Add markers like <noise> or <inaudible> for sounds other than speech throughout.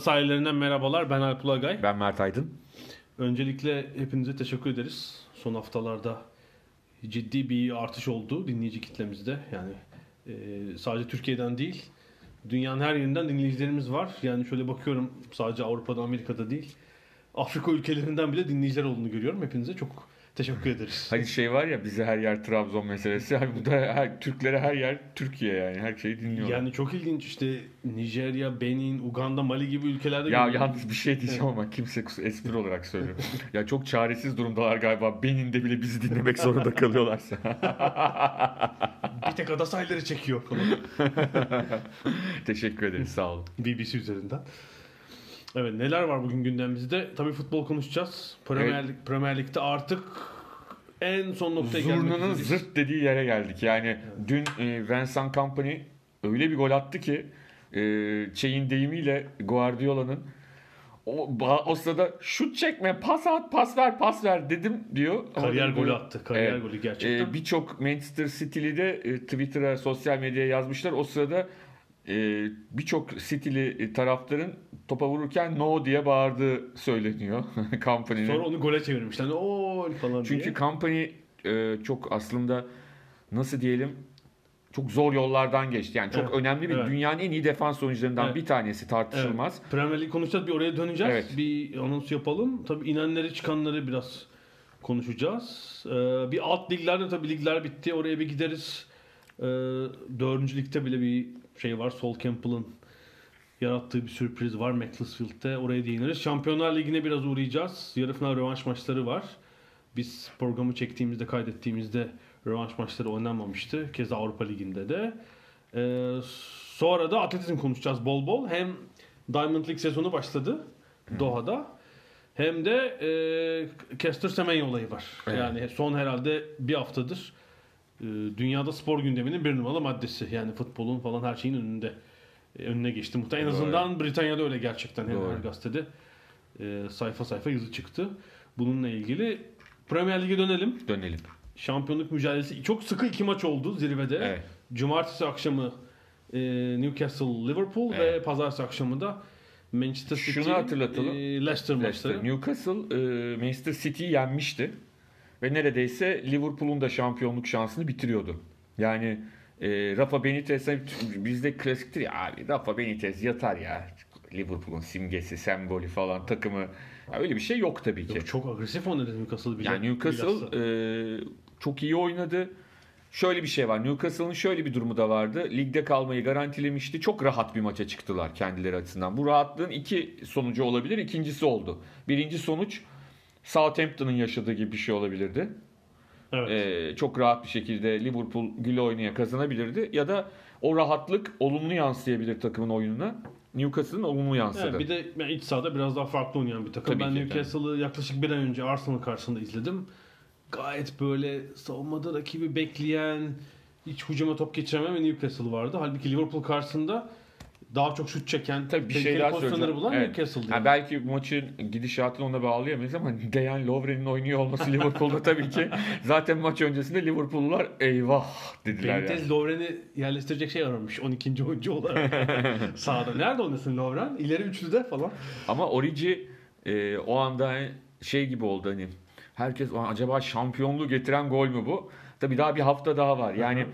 Sahillerinden merhabalar. Ben Alp Ulagay. Ben Mert Aydın. Öncelikle hepinize teşekkür ederiz. Son haftalarda ciddi bir artış oldu dinleyici kitlemizde. Yani e, sadece Türkiye'den değil, dünyanın her yerinden dinleyicilerimiz var. Yani şöyle bakıyorum sadece Avrupa'da, Amerika'da değil, Afrika ülkelerinden bile dinleyiciler olduğunu görüyorum. Hepinize çok teşekkür ederiz. Hani şey var ya bize her yer Trabzon meselesi. Hani bu da her, Türklere her yer Türkiye yani. Her şeyi dinliyorlar. Yani çok ilginç işte Nijerya, Benin, Uganda, Mali gibi ülkelerde ya yalnız bir şey diyeceğim ama kimse espri olarak söylüyorum. <laughs> ya çok çaresiz durumdalar galiba. Benin'de bile bizi dinlemek zorunda kalıyorlarsa. <laughs> bir tek ada sahilleri çekiyor. <laughs> Teşekkür ederiz sağ olun. BBC üzerinden. Evet neler var bugün gündemimizde? Tabii futbol konuşacağız. Premier, Lig, Premier Lig'de artık en son noktaya gelmek Zurna'nın zırt dediği yere geldik. Yani dün e, Vincent Kompany öyle bir gol attı ki e, şeyin deyimiyle Guardiola'nın o, o sırada şut çekme, pas at, pas ver, pas ver dedim diyor. Ama Kariyer böyle- golü attı. Kariyer Evet. golü gerçekten. Ee, Birçok Manchester City'li de e, Twitter'a, sosyal medyaya yazmışlar. O sırada e, birçok City'li e, taraftarın topa vururken no diye bağırdığı söyleniyor. <laughs> Company'nin. Sonra onu gole çevirmişler. O falan Çünkü diye. Company e, çok aslında nasıl diyelim çok zor yollardan geçti. Yani çok Evet, önemli bir evet. dünyanın en iyi defans oyuncularından Evet. bir tanesi tartışılmaz. Evet. Premier Lig konuşacağız. Bir oraya döneceğiz. Evet. Bir anons yapalım. Tabii inenleri çıkanları biraz konuşacağız. Ee, bir alt liglerde tabii ligler bitti. Oraya bir gideriz. Ee, dördüncü ligde bile bir şey var. Sol Campbell'ın yarattığı bir sürpriz var Macclesfield'de. Oraya değiniriz. Şampiyonlar Ligi'ne biraz uğrayacağız. Yarı final rövanş maçları var. Biz programı çektiğimizde, kaydettiğimizde rövanş maçları oynanmamıştı. Keza Avrupa Ligi'nde de. Ee, sonra da atletizm konuşacağız bol bol. Hem Diamond League sezonu başladı Doha'da. Hem de e, Kester Semenyo olayı var. Evet. Yani son herhalde bir haftadır dünyada spor gündeminin bir numaralı maddesi. Yani futbolun falan her şeyin önünde e, önüne geçti. Muhtemelen en azından Britanya'da öyle gerçekten. Her gazetede e, sayfa sayfa yazı çıktı. Bununla ilgili Premier Lig'e dönelim. Dönelim. Şampiyonluk mücadelesi çok sıkı iki maç oldu zirvede. Evet. Cumartesi akşamı e, Newcastle Liverpool Evet. ve pazartesi akşamı da Manchester City Şunu hatırlatalım. Leicester, Leicester. maçları. Newcastle Manchester City'yi yenmişti. Ve neredeyse Liverpool'un da şampiyonluk şansını bitiriyordu. Yani e, Rafa Benitez hani bizde klasiktir ya abi Rafa Benitez yatar ya. Liverpool'un simgesi, sembolü falan takımı. Ya öyle bir şey yok tabii ki. Yok, çok agresif oynadı Newcastle bile. Yani Newcastle e, çok iyi oynadı. Şöyle bir şey var. Newcastle'ın şöyle bir durumu da vardı. Ligde kalmayı garantilemişti. Çok rahat bir maça çıktılar kendileri açısından. Bu rahatlığın iki sonucu olabilir. İkincisi oldu. Birinci sonuç Southampton'ın yaşadığı gibi bir şey olabilirdi. evet. E, çok rahat bir şekilde Liverpool güle oynaya kazanabilirdi. Ya da o rahatlık olumlu yansıyabilir takımın oyununa. Newcastle'ın olumlu yansıdı. Evet, bir de yani iç sahada biraz daha farklı oynayan bir takım. Tabii ben Newcastle'ı yaklaşık bir ay önce Arsenal karşısında izledim. Gayet böyle savunmada rakibi bekleyen, hiç hücuma top geçiremeyen Newcastle vardı. Halbuki Liverpool karşısında daha çok şut çeken, Tabii bir şey daha pozisyonları bulan Evet. Newcastle'dı. Ha, belki maçın gidişatını ona bağlayamayız ama <laughs> Dejan Lovren'in oynuyor olması <laughs> Liverpool'da tabii ki. Zaten maç öncesinde Liverpool'lular eyvah dediler Benitez yani. Lovren'i yerleştirecek şey aramış 12. oyuncu olarak <laughs> sahada. Nerede oynasın Lovren? İleri üçlüde falan. Ama Origi e, o anda şey gibi oldu hani herkes "Ulan acaba şampiyonluğu getiren gol mü bu? Tabii daha bir hafta daha var. Yani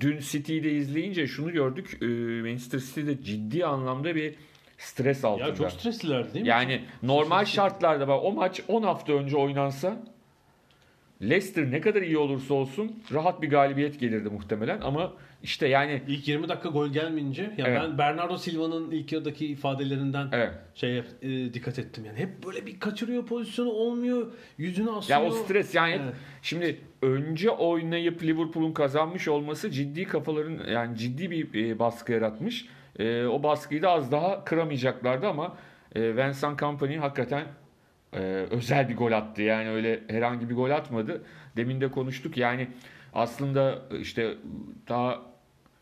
dün City'yi de izleyince şunu gördük. e, Manchester City'de ciddi anlamda bir stres altında. Ya çok streslilerdi değil mi? Yani normal şartlarda bak o maç 10 hafta önce oynansa Leicester ne kadar iyi olursa olsun rahat bir galibiyet gelirdi muhtemelen ama işte yani İlk 20 dakika gol gelmeyince ya Evet. ben Bernardo Silva'nın ilk yarıdaki ifadelerinden evet. şeye e, dikkat ettim yani. Hep böyle bir kaçırıyor pozisyonu olmuyor. Yüzünü asıyor. Ya o stres yani Evet. şimdi önce oynayıp Liverpool'un kazanmış olması ciddi kafaların yani ciddi bir e, baskı yaratmış. E, o baskıyı da az daha kıramayacaklardı ama e, Vincent Kompany hakikaten e, özel bir gol attı. Yani öyle herhangi bir gol atmadı. Demin de konuştuk yani aslında işte daha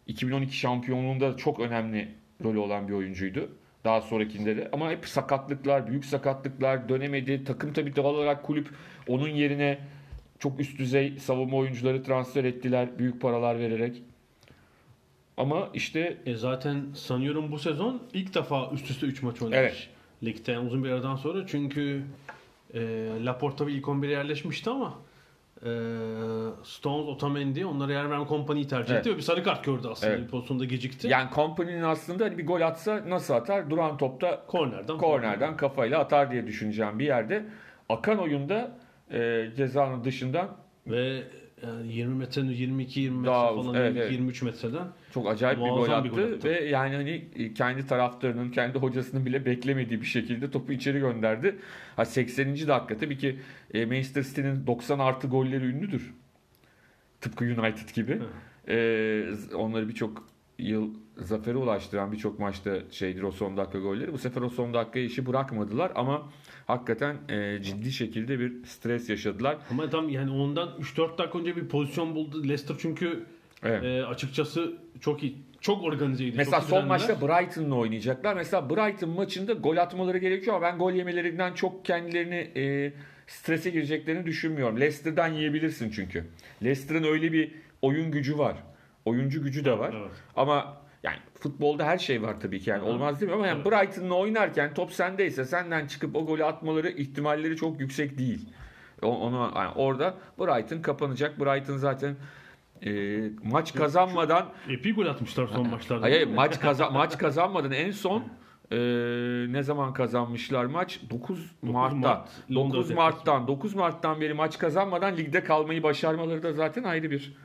2012 şampiyonluğunda çok önemli rolü olan bir oyuncuydu. Daha sonrakinde de ama hep sakatlıklar, büyük sakatlıklar dönemedi. Takım tabii doğal olarak kulüp onun yerine çok üst düzey savunma oyuncuları transfer ettiler büyük paralar vererek. Ama işte E zaten sanıyorum bu sezon ilk defa üst üste 3 maç oynamış. Evet. Ligde uzun bir aradan sonra çünkü e, Laporta bir ilk 11'e yerleşmişti ama Stones, Otamendi onlara yer veren kompanyayı tercih Evet. etti ve bir sarı kart gördü aslında. Evet. Bir pozisyonda gecikti. yani Kompany'nin aslında hani bir gol atsa nasıl atar? Duran topta Kornerden. kornerden kafayla atar diye düşüneceğim bir yerde. Akan oyunda e, cezanın dışından Ve yani 20 metrenin 22 20 metre Daha falan evet, 22, evet. 23 metreden çok acayip bir gol, attı bir gol attı. ve yani hani kendi taraftarının, kendi hocasının bile beklemediği bir şekilde topu içeri gönderdi. Ha 80. dakika tabii ki e, Manchester City'nin 90 artı golleri ünlüdür. Tıpkı United gibi. E, z- onları birçok yıl zafere ulaştıran birçok maçta şeydir o son dakika golleri. Bu sefer o son dakika işi bırakmadılar ama hakikaten e, ciddi şekilde bir stres yaşadılar. ama tam yani ondan 3-4 dakika önce bir pozisyon buldu Leicester çünkü Evet. e, açıkçası çok iyi çok organizeydi. Mesela çok son maçta Brighton'la oynayacaklar. Mesela Brighton maçında gol atmaları gerekiyor ama ben gol yemelerinden çok kendilerini e, strese gireceklerini düşünmüyorum. Leicester'dan yiyebilirsin çünkü. Leicester'ın öyle bir oyun gücü var. Oyuncu gücü de var. Evet. Ama futbolda her şey var tabii ki yani olmaz değil mi? Ama yani. Brighton'la oynarken top sendeyse senden çıkıp o golü atmaları ihtimalleri çok yüksek değil. Onu yani orada Brighton kapanacak. Brighton zaten e, maç kazanmadan Epey gol atmışlar son maçlarda. Hayır, maç kaza maç kazanmadan en son e, ne zaman kazanmışlar maç? 9 Mart'ta. Mart, Londra 9 Mart'tan 9 Mart'tan beri maç kazanmadan ligde kalmayı başarmaları da zaten ayrı bir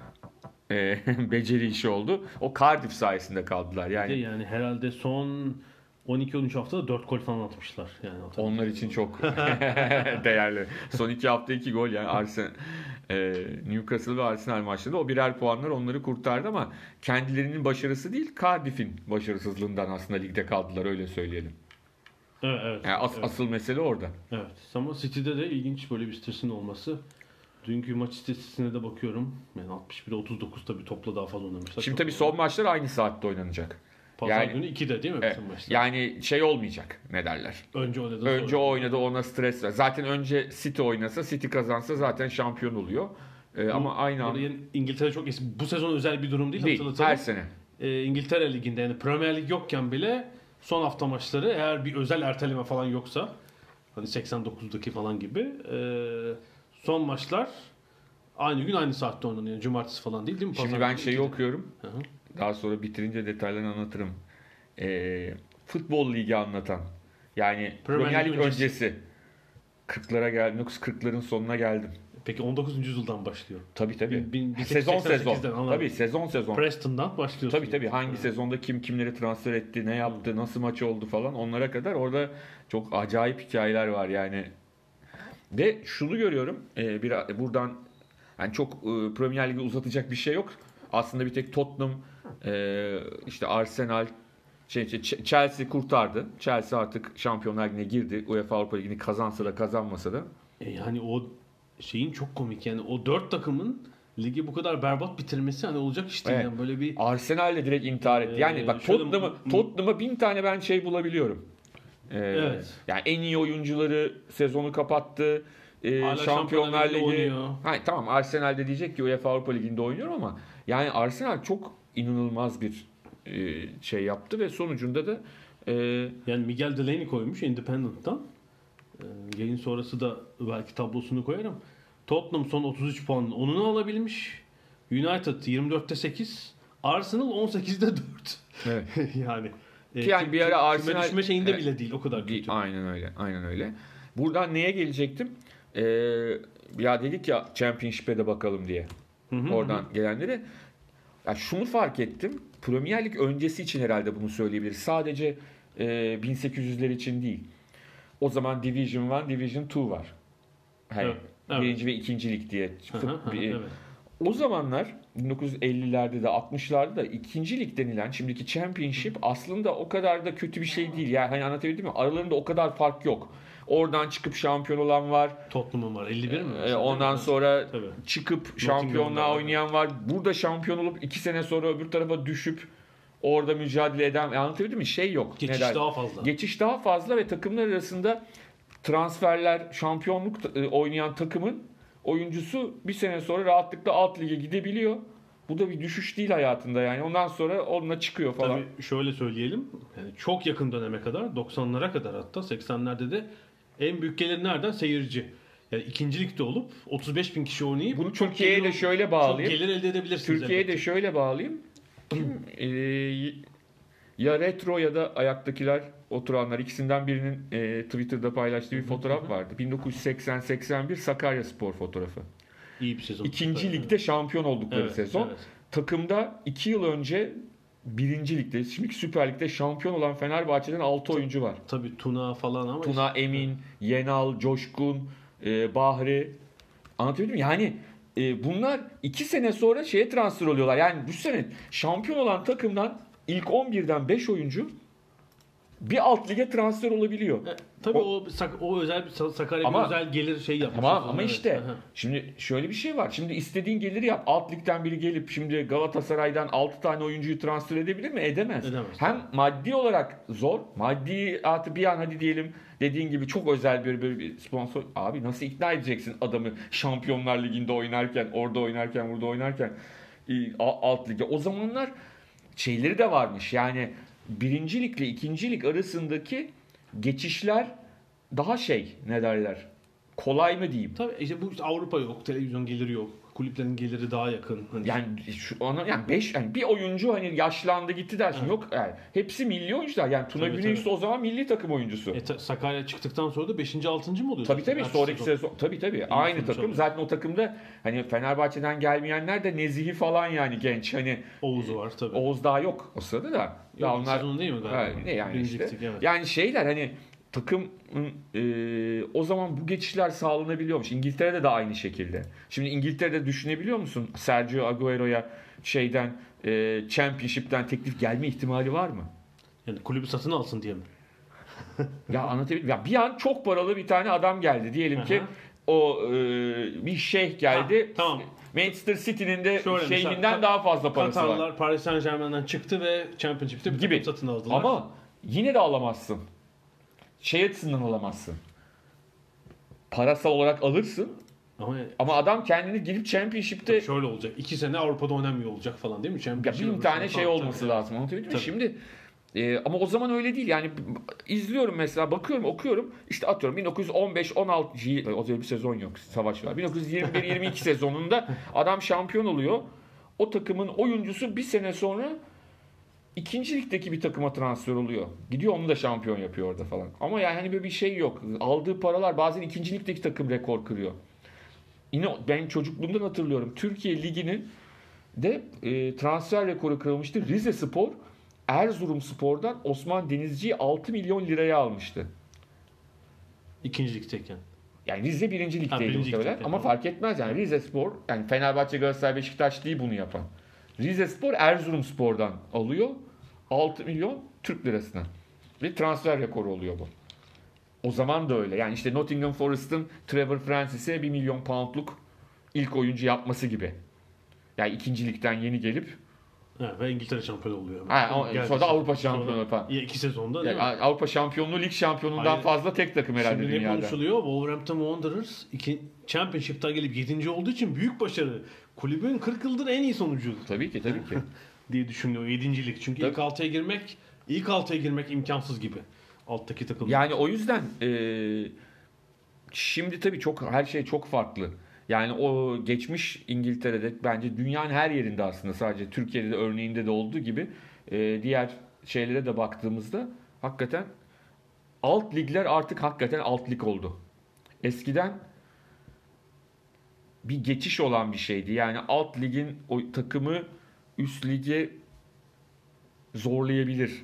e, <laughs> beceri işi oldu. O Cardiff sayesinde kaldılar. De Yani yani herhalde son 12-13 haftada 4 gol falan atmışlar. Yani onlar için çok <laughs> değerli. Son iki hafta iki gol yani Arsenal e, Newcastle ve Arsenal maçlarında o birer puanlar onları kurtardı ama kendilerinin başarısı değil Cardiff'in başarısızlığından aslında ligde kaldılar öyle söyleyelim. Evet, evet. Yani as- evet. asıl mesele orada. Evet. Ama City'de de ilginç böyle bir stresin olması. Dünkü maç istatistiğine de bakıyorum. Yani 61'e 39 tabii topla daha fazla oynamışlar. Şimdi tabii son maçlar aynı saatte oynanacak. Pazar yani- günü 2'de değil mi Evet. bütün maçlar? Yani şey olmayacak ne derler. Önce oynadı. Önce oynadı ona stres var. Zaten önce City oynasa City kazansa zaten şampiyon oluyor. Ee, ama aynı yeni- İngiltere çok eski. Bu sezon özel bir durum değil. değil. hatırlatalım. Her sene. Ee, İngiltere Ligi'nde yani Premier Lig yokken bile son hafta maçları eğer bir özel erteleme falan yoksa hani 89'daki falan gibi e, son maçlar aynı gün aynı saatte oynanıyor. Cumartesi falan değil değil mi? Şimdi Pazar ben günü şeyi ikide. okuyorum. Hı hı. Daha sonra bitirince detaylarını anlatırım. Ee, futbol ligi anlatan. Yani Premier Lig öncesi. öncesi. 40'lara geldim. 40'ların sonuna geldim. Peki 19. yüzyıldan başlıyor. Tabii tabii. Bin- bin- sezon sezon. 1888'den anladım. Tabii sezon sezon. Preston'dan başlıyorsun. Tabii tabii hangi sezonda kim kimleri transfer etti, ne yaptı, nasıl maç oldu falan onlara kadar orada çok acayip hikayeler var yani. Ve şunu görüyorum e, bir buradan yani çok e, Premier Ligi uzatacak bir şey yok. Aslında bir tek Tottenham e, işte Arsenal şey, şey, Ch- Chelsea kurtardı. Chelsea artık Şampiyonlar Ligi'ne girdi. UEFA Avrupa Ligi'ni kazansa da kazanmasa da. E yani o şeyin çok komik yani o dört takımın ligi bu kadar berbat bitirmesi hani olacak iş değil Evet. yani böyle bir Arsenal de direkt intihar etti. Yani Ee, bak Tottenham'a Tottenham'a bin tane ben şey bulabiliyorum. Ee, Evet. Yani en iyi oyuncuları sezonu kapattı. Ee, Hala Şampiyonlar Ligi. oynuyor. Ha, tamam Arsenal de diyecek ki UEFA Avrupa Ligi'nde oynuyor ama yani Arsenal çok inanılmaz bir e, şey yaptı ve sonucunda da e, yani Miguel Delaney koymuş Independent'tan. E, yayın sonrası da belki tablosunu koyarım. Tottenham son 33 puanın 10'unu alabilmiş. United 24'te 8. Arsenal 18'de 4. evet. <laughs> yani e, Ki yani bir ara Arsenal- düşme şeyinde bile değil o kadar kötü. aynen öyle. Aynen öyle. Buradan neye gelecektim? Ee, ya dedik ya Championship'e de bakalım diye. Oradan gelenlere. Ya şunu fark ettim. Premier Lig öncesi için herhalde bunu söyleyebiliriz. Sadece e, 1800'ler için değil. O zaman Division 1, Division 2 var. Hani Evet, evet. birinci ve ikinci lig diye. Hı hı, hı, Bir- evet. O zamanlar 1950'lerde de 60'larda da ikinci lig denilen şimdiki Championship aslında o kadar da kötü bir şey değil. Yani hani anlatabildim mi? Aralarında o kadar fark yok. Oradan çıkıp şampiyon olan var. Tottenham'ın var 51 mi? Ee, ondan sonra Tabii. çıkıp şampiyonluğa oynayan var. Burada şampiyon olup iki sene sonra öbür tarafa düşüp orada mücadele eden anlatabildim mi? Şey yok. Geçiş Ne der- daha fazla. Geçiş daha fazla ve takımlar arasında transferler şampiyonluk e, oynayan takımın oyuncusu bir sene sonra rahatlıkla alt lige gidebiliyor. Bu da bir düşüş değil hayatında yani. Ondan sonra onunla çıkıyor falan. Tabii şöyle söyleyelim. Yani çok yakın döneme kadar 90'lara kadar hatta 80'lerde de en büyük gelir nereden? Seyirci. Yani ikincilikte olup 35 bin kişi oynayıp Bunu çok Türkiye'ye de şöyle çok bağlayayım. gelir elde edebilirsiniz. Türkiye'ye de şöyle bağlayayım. Kim, e, ya retro ya da ayaktakiler oturanlar ikisinden birinin e, Twitter'da paylaştığı bir fotoğraf vardı. 1980-81 Sakarya Spor fotoğrafı. iyi bir sezon. İkinci ligde şampiyon oldukları Evet, sezon. evet. Takımda 2 yıl önce birinci ligde, şimdiki Süper Lig'de şampiyon olan Fenerbahçe'den 6 oyuncu var. Tabii Tuna falan ama Tuna Emin, Yenal, Coşkun, e, Bahri. Anlatabildim mi? Yani e, bunlar 2 sene sonra şeye transfer oluyorlar. Yani bu sene şampiyon olan takımdan ilk 11'den 5 oyuncu bir alt lige transfer olabiliyor. E, tabii O- o, o özel Sakarya Ama- özel gelir şey yapmış. Tamam ama evet. işte Aha. şimdi şöyle bir şey var. Şimdi istediğin geliri yap. Alt ligden biri gelip şimdi Galatasaray'dan 6 tane oyuncuyu transfer edebilir mi? Edemez. Edemez. Hem maddi olarak zor. Maddi artı bir an hadi diyelim dediğin gibi çok özel bir, bir, bir sponsor. Abi nasıl ikna edeceksin adamı Şampiyonlar Ligi'nde oynarken, orada oynarken, burada oynarken alt lige. O zamanlar şeyleri de varmış. Yani birinci ligle ikinci lig arasındaki geçişler daha şey ne derler kolay mı diyeyim. Tabii işte bu işte Avrupa yok, televizyon geliri yok. Kulüplerin geliri daha yakın. Hani Yani şu ona yani 5 yani bir oyuncu hani yaşlandı gitti dersin. Yok yani hepsi milli oyuncular. Yani Tuna Tabii, Güney tabii. o zaman milli takım oyuncusu. E, Sakarya çıktıktan sonra da 5. 6. mı oluyor? Tabii tabii sonraki sezon. tabii tabii aynı takım. alıyor. Zaten o takımda hani Fenerbahçe'den gelmeyenler de Nezih'i falan yani genç. Hani Oğuz'u var tabii. Oğuz daha yok o sırada da. Yok, Daha ilk sezon değil mi galiba? Ha, ne yani işte. evet. Yani şeyler hani takım e, o zaman bu geçişler sağlanabiliyormuş. İngiltere'de de aynı şekilde. Şimdi İngiltere'de düşünebiliyor musun Sergio Agüero'ya şeyden e, Championship'ten teklif gelme ihtimali var mı? Yani kulübü satın alsın diye mi? <laughs> Ya anlatabildim. Ya bir an çok paralı bir tane adam geldi. Diyelim ki Aha. o e, bir şeyh geldi. Ha, tamam. Manchester City'nin de Şöyle şeyhinden mesela, daha fazla parası var. Katarlar Paris Saint Germain'den çıktı ve Championship'te bir Gibi. satın aldılar. Ama yine de alamazsın. Şey açısından alamazsın. Parasal olarak alırsın ama ama adam kendini gidip Championship'te şöyle olacak. 2 sene Avrupa'da oynamıyor olacak falan değil mi? ya Championship bin tane şey olması Tabii. lazım. Anlatabildim mi? Tabii. Şimdi e, ama o zaman öyle değil. Yani izliyorum mesela bakıyorum okuyorum işte atıyorum 1915 16 G- o zaman bir sezon yok savaş var. 1921 22 sezonunda adam şampiyon oluyor. O takımın oyuncusu bir sene sonra ikinci ligdeki bir takıma transfer oluyor. Gidiyor onu da şampiyon yapıyor orada falan. Ama yani hani böyle bir şey yok. Aldığı paralar bazen ikinci ligdeki takım rekor kırıyor. Yine ben çocukluğumdan hatırlıyorum. Türkiye Ligi'nin de e, transfer rekoru kırılmıştı. Rize Spor Erzurum Spor'dan Osman Denizci'yi 6 milyon liraya almıştı. İkinci ligdeyken. Yani Rize birinci ligdeydi muhtemelen ama fark etmez yani Rize Spor yani Fenerbahçe Galatasaray Beşiktaş değil bunu yapan. Rize Spor Erzurum Spor'dan alıyor 6 milyon Türk lirasına. Ve transfer rekoru oluyor bu. O zaman da öyle. Yani işte Nottingham Forest'ın Trevor Francis'e 1 milyon poundluk ilk oyuncu yapması gibi. Yani ikinci ligden yeni gelip Evet, ve İngiltere şampiyonu oluyor. Ha, o- sonra da Avrupa şampiyonu falan. İki sezonda değil yani mi? Avrupa şampiyonluğu lig şampiyonundan Hayır. fazla tek takım herhalde Şimdi ne dünyada. konuşuluyor? Wolverhampton Wanderers iki, Championship'ta gelip 7. olduğu için büyük başarı. Kulübün 40 yıldır en iyi sonucu Tabii ki tabii ki. <laughs> diye düşünüyor 7. lig. Çünkü Tabii. ilk 6'ya girmek ilk 6'ya girmek imkansız gibi. Alttaki takım. Yani o yüzden e, şimdi tabii çok her şey çok farklı. Yani o geçmiş İngiltere'de bence dünyanın her yerinde aslında sadece Türkiye'de de örneğinde de olduğu gibi e, diğer şeylere de baktığımızda hakikaten alt ligler artık hakikaten alt lig oldu. Eskiden bir geçiş olan bir şeydi. Yani alt ligin o takımı üst lige zorlayabilir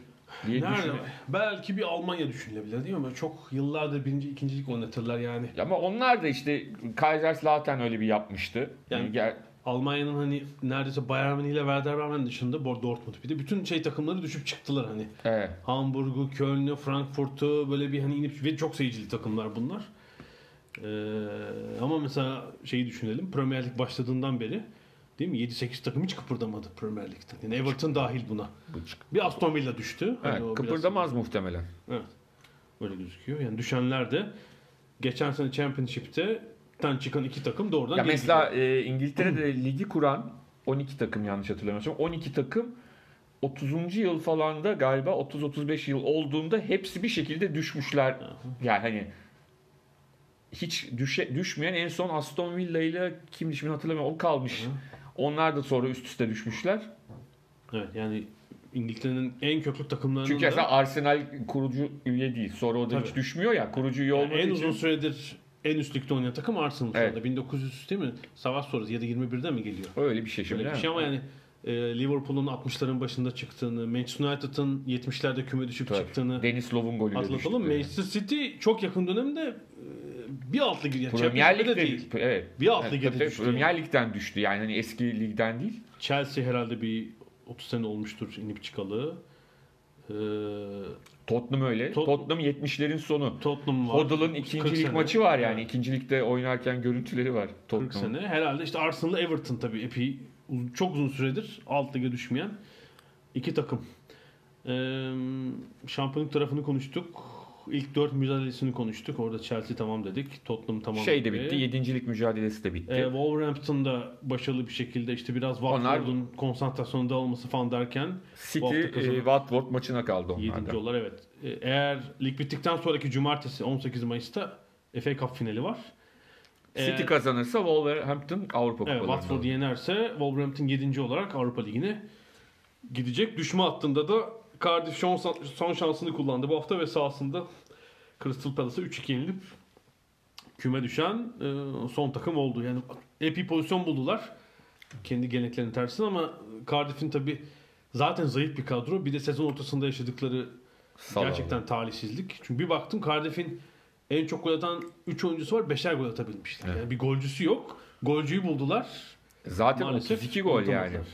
diye Nerede? düşünüyorum. Belki bir Almanya düşünülebilir değil mi? Çok yıllardır birinci, ikincilik oynatırlar yani. Ama onlar da işte Kaiserslautern öyle bir yapmıştı. Yani- Yani gel- Almanya'nın hani neredeyse Bayern Münih ile Werder Bremen dışında Dortmund bir de bütün şey takımları düşüp çıktılar hani. evet. Hamburg'u, Köln'ü, Frankfurt'u böyle bir hani inip ve çok seyircili takımlar bunlar. Ee, ama mesela şeyi düşünelim. Premier Lig başladığından beri değil mi? 7-8 takım hiç kıpırdamadı Premier Lig'de. Yani Everton dahil buna. Bu çık- Bir Aston Villa düştü. Hani Evet, o biraz- kıpırdamaz muhtemelen. Evet. Öyle gözüküyor. Yani düşenler de geçen sene Championship'te ten çıkan iki takım doğrudan Ya mesela gidiyor. e, İngiltere'de <clears throat> ligi kuran 12 takım yanlış hatırlamıyorsam 12 takım 30. yıl falan da galiba 30-35 yıl olduğunda hepsi bir şekilde düşmüşler. Yani hani hiç düşe, düşmeyen en son Aston Villa ile kim şimdi hatırlamıyorum o kalmış. Onlar da sonra üst üste düşmüşler. Evet yani İngiltere'nin en köklü takımlarının Çünkü da mesela Arsenal kurucu üye değil. Sonra o da hiç Tabii. düşmüyor ya. Kurucu üye yani olmadığı en için. uzun süredir en üst ligde oynayan takım Arsenal Evet. anda. 1900 değil mi? Savaş sonrası ya da 21'de mi geliyor? Öyle bir şey şimdi. Öyle bir şey ama yani e, Liverpool'un 60'ların başında çıktığını, Manchester United'ın 70'lerde küme düşüp Tabii. çıktığını Denis Love'un golüyle atlatalım. Manchester City çok yakın dönemde e, bir alt ligi yani Premier Lig'de değil. Evet. Bir alt Evet, lige de tabii, düştü Premier Lig'den düştü. Yani hani eski ligden değil. Chelsea herhalde bir 30 sene olmuştur inip çıkalı. Ee, Tottenham öyle. Tot- Tottenham 70'lerin sonu. Tottenham var. Hoddle'ın 40 ikinci lig maçı var yani. Evet. ikinci ligde oynarken görüntüleri var 40 Tottenham. sene. Herhalde işte Arsenal Everton tabii epey çok uzun süredir alt lige düşmeyen iki takım. Ee, şampiyonluk tarafını konuştuk. İlk dört mücadelesini konuştuk. Orada Chelsea tamam dedik. Tottenham tamam Şey de dedi. bitti. Yedincilik mücadelesi de bitti. Ee, Wolverhampton'da başarılı bir şekilde işte biraz Watford'un konsantrasyonu dağılması falan derken City e. Watford maçına kaldı 7. onlarda. olur evet. Ee, Eğer lig bittikten sonraki cumartesi 18 Mayıs'ta FA Cup finali var. City Eğer- kazanırsa Wolverhampton Avrupa Evet, kupalarında Watford yenerse Wolverhampton 7. olarak Avrupa Ligi'ne gidecek. Düşme hattında da Cardiff son, son şansını kullandı bu hafta ve sahasında Crystal Palace'a 3-2 yenilip küme düşen e, son takım oldu. Yani epey pozisyon buldular. Kendi geleneklerinin tersine ama Cardiff'in tabi zaten zayıf bir kadro. Bir de sezon ortasında yaşadıkları Sal gerçekten talihsizlik. Çünkü bir baktım Cardiff'in en çok gol atan 3 oyuncusu var. 5'er gol atabilmişler. Evet. Yani bir golcüsü yok. Golcüyü buldular. Zaten Maalesef 32 gol yani. atamadılar.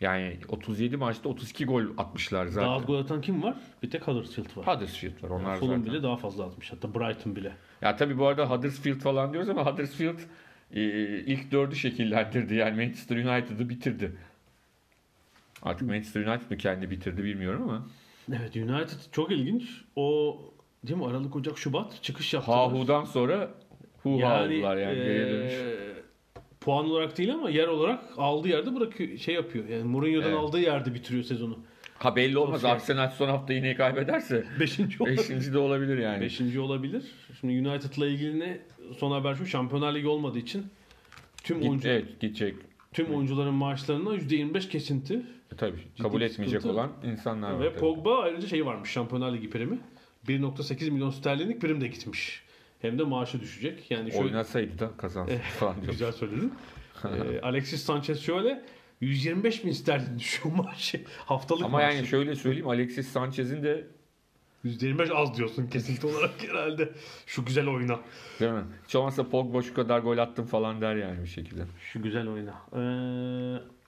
Yani 37 maçta 32 gol atmışlar zaten. Daha az gol atan kim var? Bir tek Huddersfield var. Huddersfield var onlar Fulham zaten. bile daha fazla atmış. Hatta Brighton bile. Ya tabii bu arada Huddersfield falan diyoruz ama Huddersfield e, ilk dördü şekillendirdi. Yani Manchester United'ı bitirdi. Artık Manchester United mı kendi bitirdi bilmiyorum ama. Evet United çok ilginç. O değil mi Aralık, Ocak, Şubat çıkış yaptılar. Hahu'dan sonra hu oldular yani geriye dönüş. eee, puan olarak değil ama yer olarak aldığı yerde bırakıyor şey yapıyor. Yani Mourinho'dan Evet. aldığı yerde bitiriyor sezonu. Ha belli olmaz Sosyal. Arsenal son hafta yine kaybederse Beşinci olabilir. beşinci de olabilir yani. Beşinci olabilir. Şimdi United'la ilgili ne son haber şu Şampiyonlar Ligi olmadığı için tüm Git, oyuncu, evet gidecek. tüm oyuncuların maaşlarına %25 kesinti E, Tabii Ciddi kabul etmeyecek sıkıntı. olan insanlar var. Ve. Pogba ayrıca şey varmış Şampiyonlar Ligi primi. 1.8 milyon sterlinlik prim de gitmiş. Hem de maaşı düşecek. Yani şöyle Oynasaydı da kazansın <laughs> falan diyor. güzel söyledin. <laughs> Ee, Alexis Sanchez şöyle 125 bin sterlin düşüyor <laughs> maaşı. Haftalık Ama maaşı. yani şöyle söyleyeyim Alexis Sanchez'in de %25 az diyorsun kesinti olarak herhalde. Şu güzel oyna. değil mi? Hiç olmazsa Pogba şu kadar gol attım falan der yani bir şekilde. Şu güzel oyna. Ee,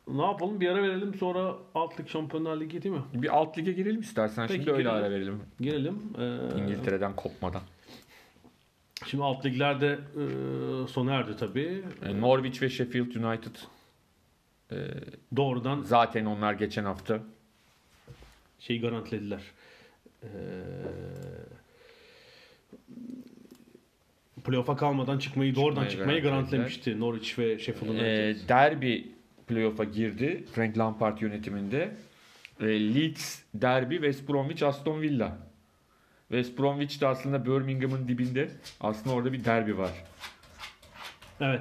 ne yapalım bir ara verelim sonra alt lig şampiyonlar ligi değil mi? Bir alt lige girelim istersen. Peki, Şimdi öyle girelim. ara verelim. Girelim. Ee, İngiltere'den kopmadan. Şimdi alt liglerde e, sona erdi tabii. E, Norwich ve Sheffield United e, Doğrudan zaten onlar geçen hafta şeyi garantilediler. Ee, playoff'a kalmadan çıkmayı doğrudan Çıkmayı çıkmayı garantilemişti Norwich ve Sheffield United. e, derby playoff'a girdi Frank Lampard yönetiminde. E, Leeds derby West Bromwich Aston Villa. West Bromwich de aslında Birmingham'ın dibinde. Aslında orada bir derbi var. Evet.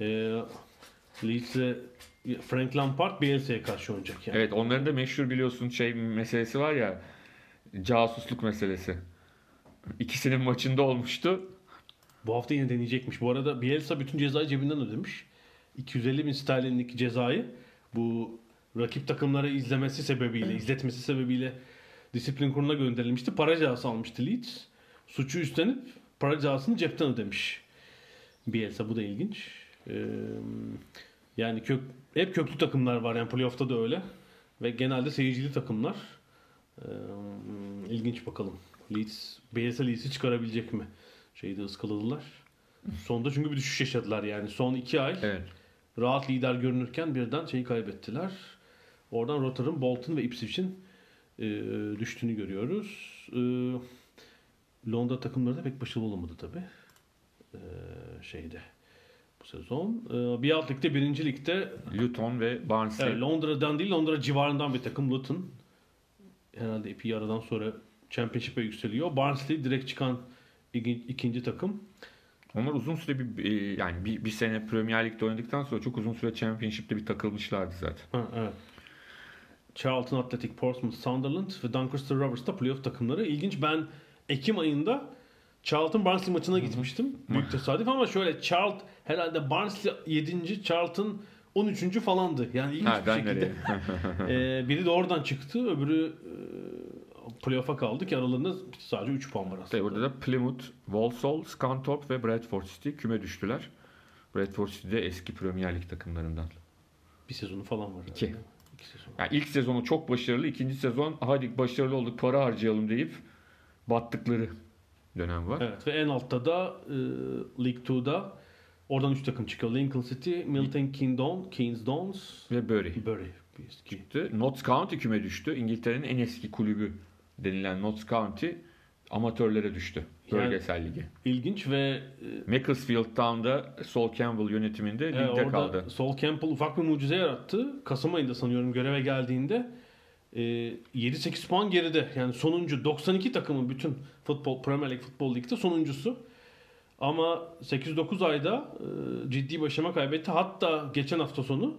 E, Leeds'e Frank Lampard Bielsa'ya karşı oynayacak yani. Evet onların da meşhur biliyorsun şey meselesi var ya casusluk meselesi. İkisinin maçında olmuştu. Bu hafta yine deneyecekmiş. Bu arada Bielsa bütün cezayı cebinden ödemiş. 250 bin sterlinlik cezayı bu rakip takımları izlemesi sebebiyle, <clears throat> izletmesi sebebiyle disiplin kuruluna gönderilmişti. Para cezası almıştı Leeds. Suçu üstlenip para cezasını cepten ödemiş. Bielsa bu da ilginç. Ee, yani kök, hep köklü takımlar var yani playoff'ta da öyle. Ve genelde seyircili takımlar. Ee, ilginç bakalım. Leeds, Bielsa Leeds'i çıkarabilecek mi? Şeyi de ıskaladılar. Sonda çünkü bir düşüş yaşadılar yani. Son iki ay Evet. rahat lider görünürken birden şeyi kaybettiler. Oradan Rotherham, Bolton ve Ipswich'in e, düştüğünü görüyoruz. E, Londra takımları da pek başarılı olamadı tabi. E, şeyde bu sezon. E, bir alt ligde, birinci ligde Luton ve Barnsley. evet, Londra'dan değil Londra civarından bir takım Luton. Herhalde epey aradan sonra Championship'e yükseliyor. Barnsley direkt çıkan ikinci, takım. Onlar uzun süre bir yani bir, bir sene Premier Lig'de oynadıktan sonra çok uzun süre Championship'te bir takılmışlardı zaten. Ha, evet. Charlton Athletic, Portsmouth, Sunderland ve Doncaster Rovers da playoff takımları. İlginç ben Ekim ayında Charlton Barnsley maçına gitmiştim. Büyük tesadüf ama şöyle Charlton herhalde Barnsley 7. Charlton 13. falandı. Yani ilginç bir Nereden şekilde. <laughs> Ee, biri de oradan çıktı. Öbürü e, playoff'a kaldı ki aralarında sadece 3 puan var aslında. Burada da Plymouth, Walsall, Scunthorpe ve Bradford City küme düştüler. Bradford City de eski Premier Lig takımlarından. Bir sezonu falan var. İki. herhalde. Yani ilk sezonu çok başarılı, ikinci sezon hadi başarılı olduk para harcayalım deyip battıkları dönem var. Evet ve en altta da e, League 2'da oradan 3 takım çıkıyor. Lincoln City, Milton Keynes, Keynes Dons, Ve Bury Bury. Çıktı. Notts County küme düştü. İngiltere'nin en eski kulübü denilen Notts County amatörlere düştü. Yani- Bölgesel ligi. İlginç ve e, Macclesfield Town'da Sol Campbell yönetiminde e, ligde orada kaldı. Sol Campbell ufak bir mucize yarattı. Kasım ayında sanıyorum göreve geldiğinde e, 7-8 puan geride. Yani sonuncu 92 takımın bütün futbol Premier League Futbol Lig'de sonuncusu. Ama 8-9 ayda e, ciddi başlama kaybetti. Hatta geçen hafta sonu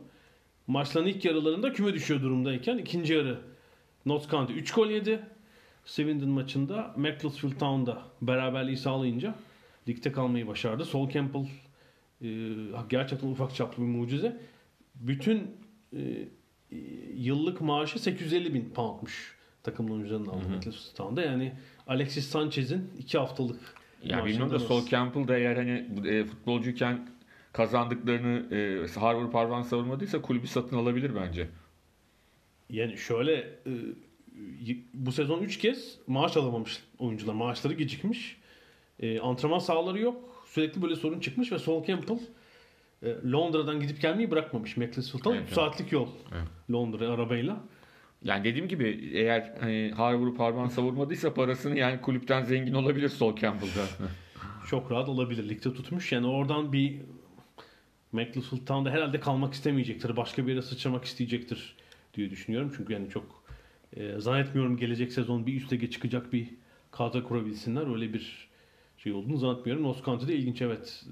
maçların ilk yarılarında küme düşüyor durumdayken ikinci yarı Notts County 3 gol yedi. Swindon maçında Macclesfield Town'da beraberliği sağlayınca ligde kalmayı başardı. Sol Campbell e, gerçekten ufak çaplı bir mucize. Bütün e, yıllık maaşı 850 bin poundmuş takımın oyuncularının aldığı Macclesfield Town'da. Yani Alexis Sanchez'in 2 haftalık Ya bilmiyorum da Sol. Campbell da eğer hani e, futbolcuyken kazandıklarını e, Harvard Parvan savurmadıysa kulübü satın alabilir bence. Yani şöyle e, bu sezon 3 kez maaş alamamış oyuncular. Maaşları gecikmiş. E, antrenman sahaları yok. Sürekli böyle sorun çıkmış ve Sol Campbell e, Londra'dan gidip gelmeyi bırakmamış Macclesfield'dan. Evet, 3 saatlik yol Evet. Londra arabayla. Yani dediğim gibi eğer hani Harvard Parvan savurmadıysa parasını yani kulüpten zengin olabilir Sol Campbell'da. <laughs> Çok rahat olabilir. Ligde tutmuş. Yani oradan bir Macclesfield Town'da herhalde kalmak istemeyecektir. Başka bir yere sıçramak isteyecektir diye düşünüyorum. Çünkü yani çok e, zannetmiyorum gelecek sezon bir üst lige çıkacak bir kadro kurabilsinler. Öyle bir şey olduğunu zannetmiyorum. Notts County'de ilginç evet.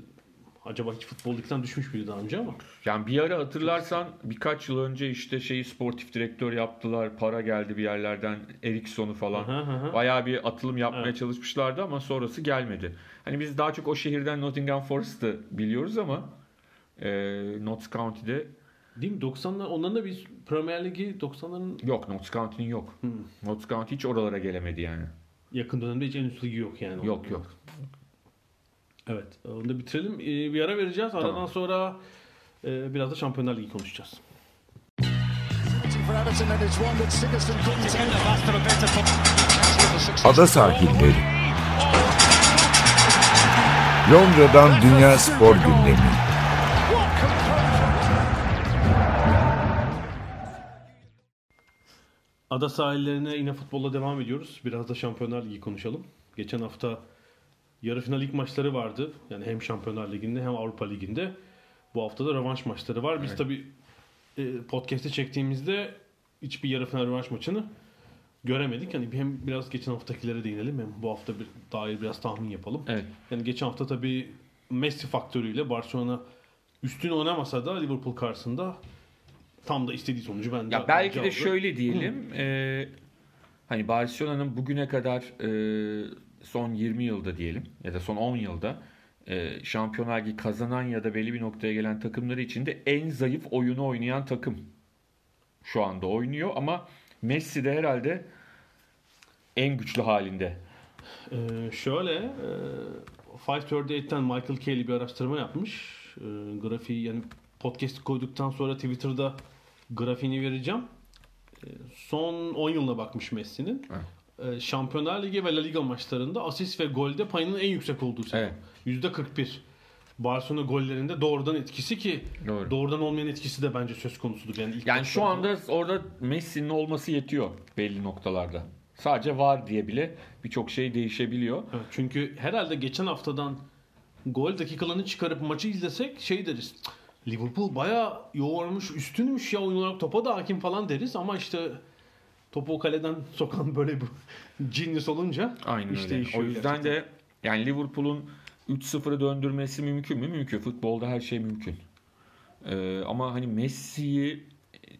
Acaba hiç futbol ligden düşmüş müydü daha önce ama. Yani bir ara hatırlarsan birkaç yıl önce işte şeyi sportif direktör yaptılar. Para geldi bir yerlerden. Ericsson'u falan. Aha, aha. Bayağı bir atılım yapmaya Evet. çalışmışlardı ama sonrası gelmedi. Hani biz daha çok o şehirden Nottingham Forest'ı biliyoruz ama e, Notts County'de Değil mi? 90'lar onların da bir Premier Ligi 90'ların yok. Notts County'nin yok. Hı. Notts County hiç oralara gelemedi yani. yakın dönemde hiç en üst ligi yok yani. Yok yok. Evet. Onu da bitirelim. Ee, bir ara vereceğiz. Aradan Tamam. sonra e, biraz da Şampiyonlar Ligi konuşacağız. Ada sahilleri. Londra'dan Dünya Spor Gündemi. Ada sahillerine yine futbolla devam ediyoruz. Biraz da Şampiyonlar Ligi konuşalım. Geçen hafta yarı final ilk maçları vardı. Yani hem Şampiyonlar Ligi'nde hem Avrupa Ligi'nde. Bu hafta da rövanş maçları var. Biz tabii e, podcast'i çektiğimizde hiçbir yarı final rövanş maçını göremedik. Yani hem biraz geçen haftakilere değinelim hem bu hafta bir dair biraz tahmin yapalım. Evet. Yani geçen hafta tabii Messi faktörüyle Barcelona üstün oynamasa da Liverpool karşısında tam da istediği sonucu bence Ya belki de aldı. şöyle diyelim. e, hani Barcelona'nın bugüne kadar e, son 20 yılda diyelim ya da son 10 yılda e, Şampiyonlar Ligi kazanan ya da belli bir noktaya gelen takımları içinde en zayıf oyunu oynayan takım şu anda oynuyor ama Messi de herhalde en güçlü halinde. Ee, şöyle e, 538'ten Michael Cayley bir araştırma yapmış. E, grafiği yani podcast koyduktan sonra Twitter'da grafiğini vereceğim. E, son 10 yılına bakmış Messi'nin. E, Şampiyonlar Ligi ve La Liga maçlarında asist ve golde payının en yüksek olduğu sezon. Evet. %41. Barcelona gollerinde doğrudan etkisi ki Doğru. doğrudan olmayan etkisi de bence söz konusudur. Yani, ilk Yani şu anda orada Messi'nin olması yetiyor belli noktalarda. Sadece var diye bile birçok şey değişebiliyor. Evet, çünkü herhalde geçen haftadan gol dakikalarını çıkarıp maçı izlesek şey deriz. "Cık, Liverpool bayağı yoğurmuş, üstünmüş ya oyun olarak topa da hakim falan deriz ama işte topu o kaleden <laughs> sokan böyle bu genius olunca Aynen iş öyle. O yüzden gerçekten. de yani Liverpool'un 3-0'ı döndürmesi mümkün mü? Mümkün. Futbolda her şey mümkün. Ee, ama hani Messi'yi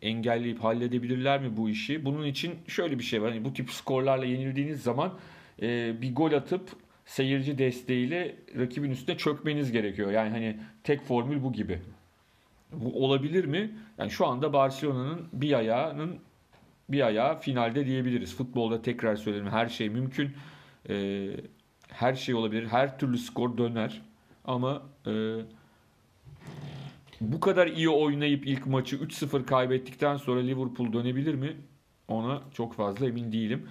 engelleyip halledebilirler mi bu işi? Bunun için şöyle bir şey var. Hani bu tip skorlarla yenildiğiniz zaman e, bir gol atıp seyirci desteğiyle rakibin üstüne çökmeniz gerekiyor. Yani hani tek formül bu gibi. Bu olabilir mi? Yani şu anda Barcelona'nın bir ayağının bir ayağı finalde diyebiliriz. Futbolda tekrar söylerim her şey mümkün. Ee, her şey olabilir. Her türlü skor döner. Ama e, bu kadar iyi oynayıp ilk maçı 3-0 kaybettikten sonra Liverpool dönebilir mi? Ona çok fazla emin değilim.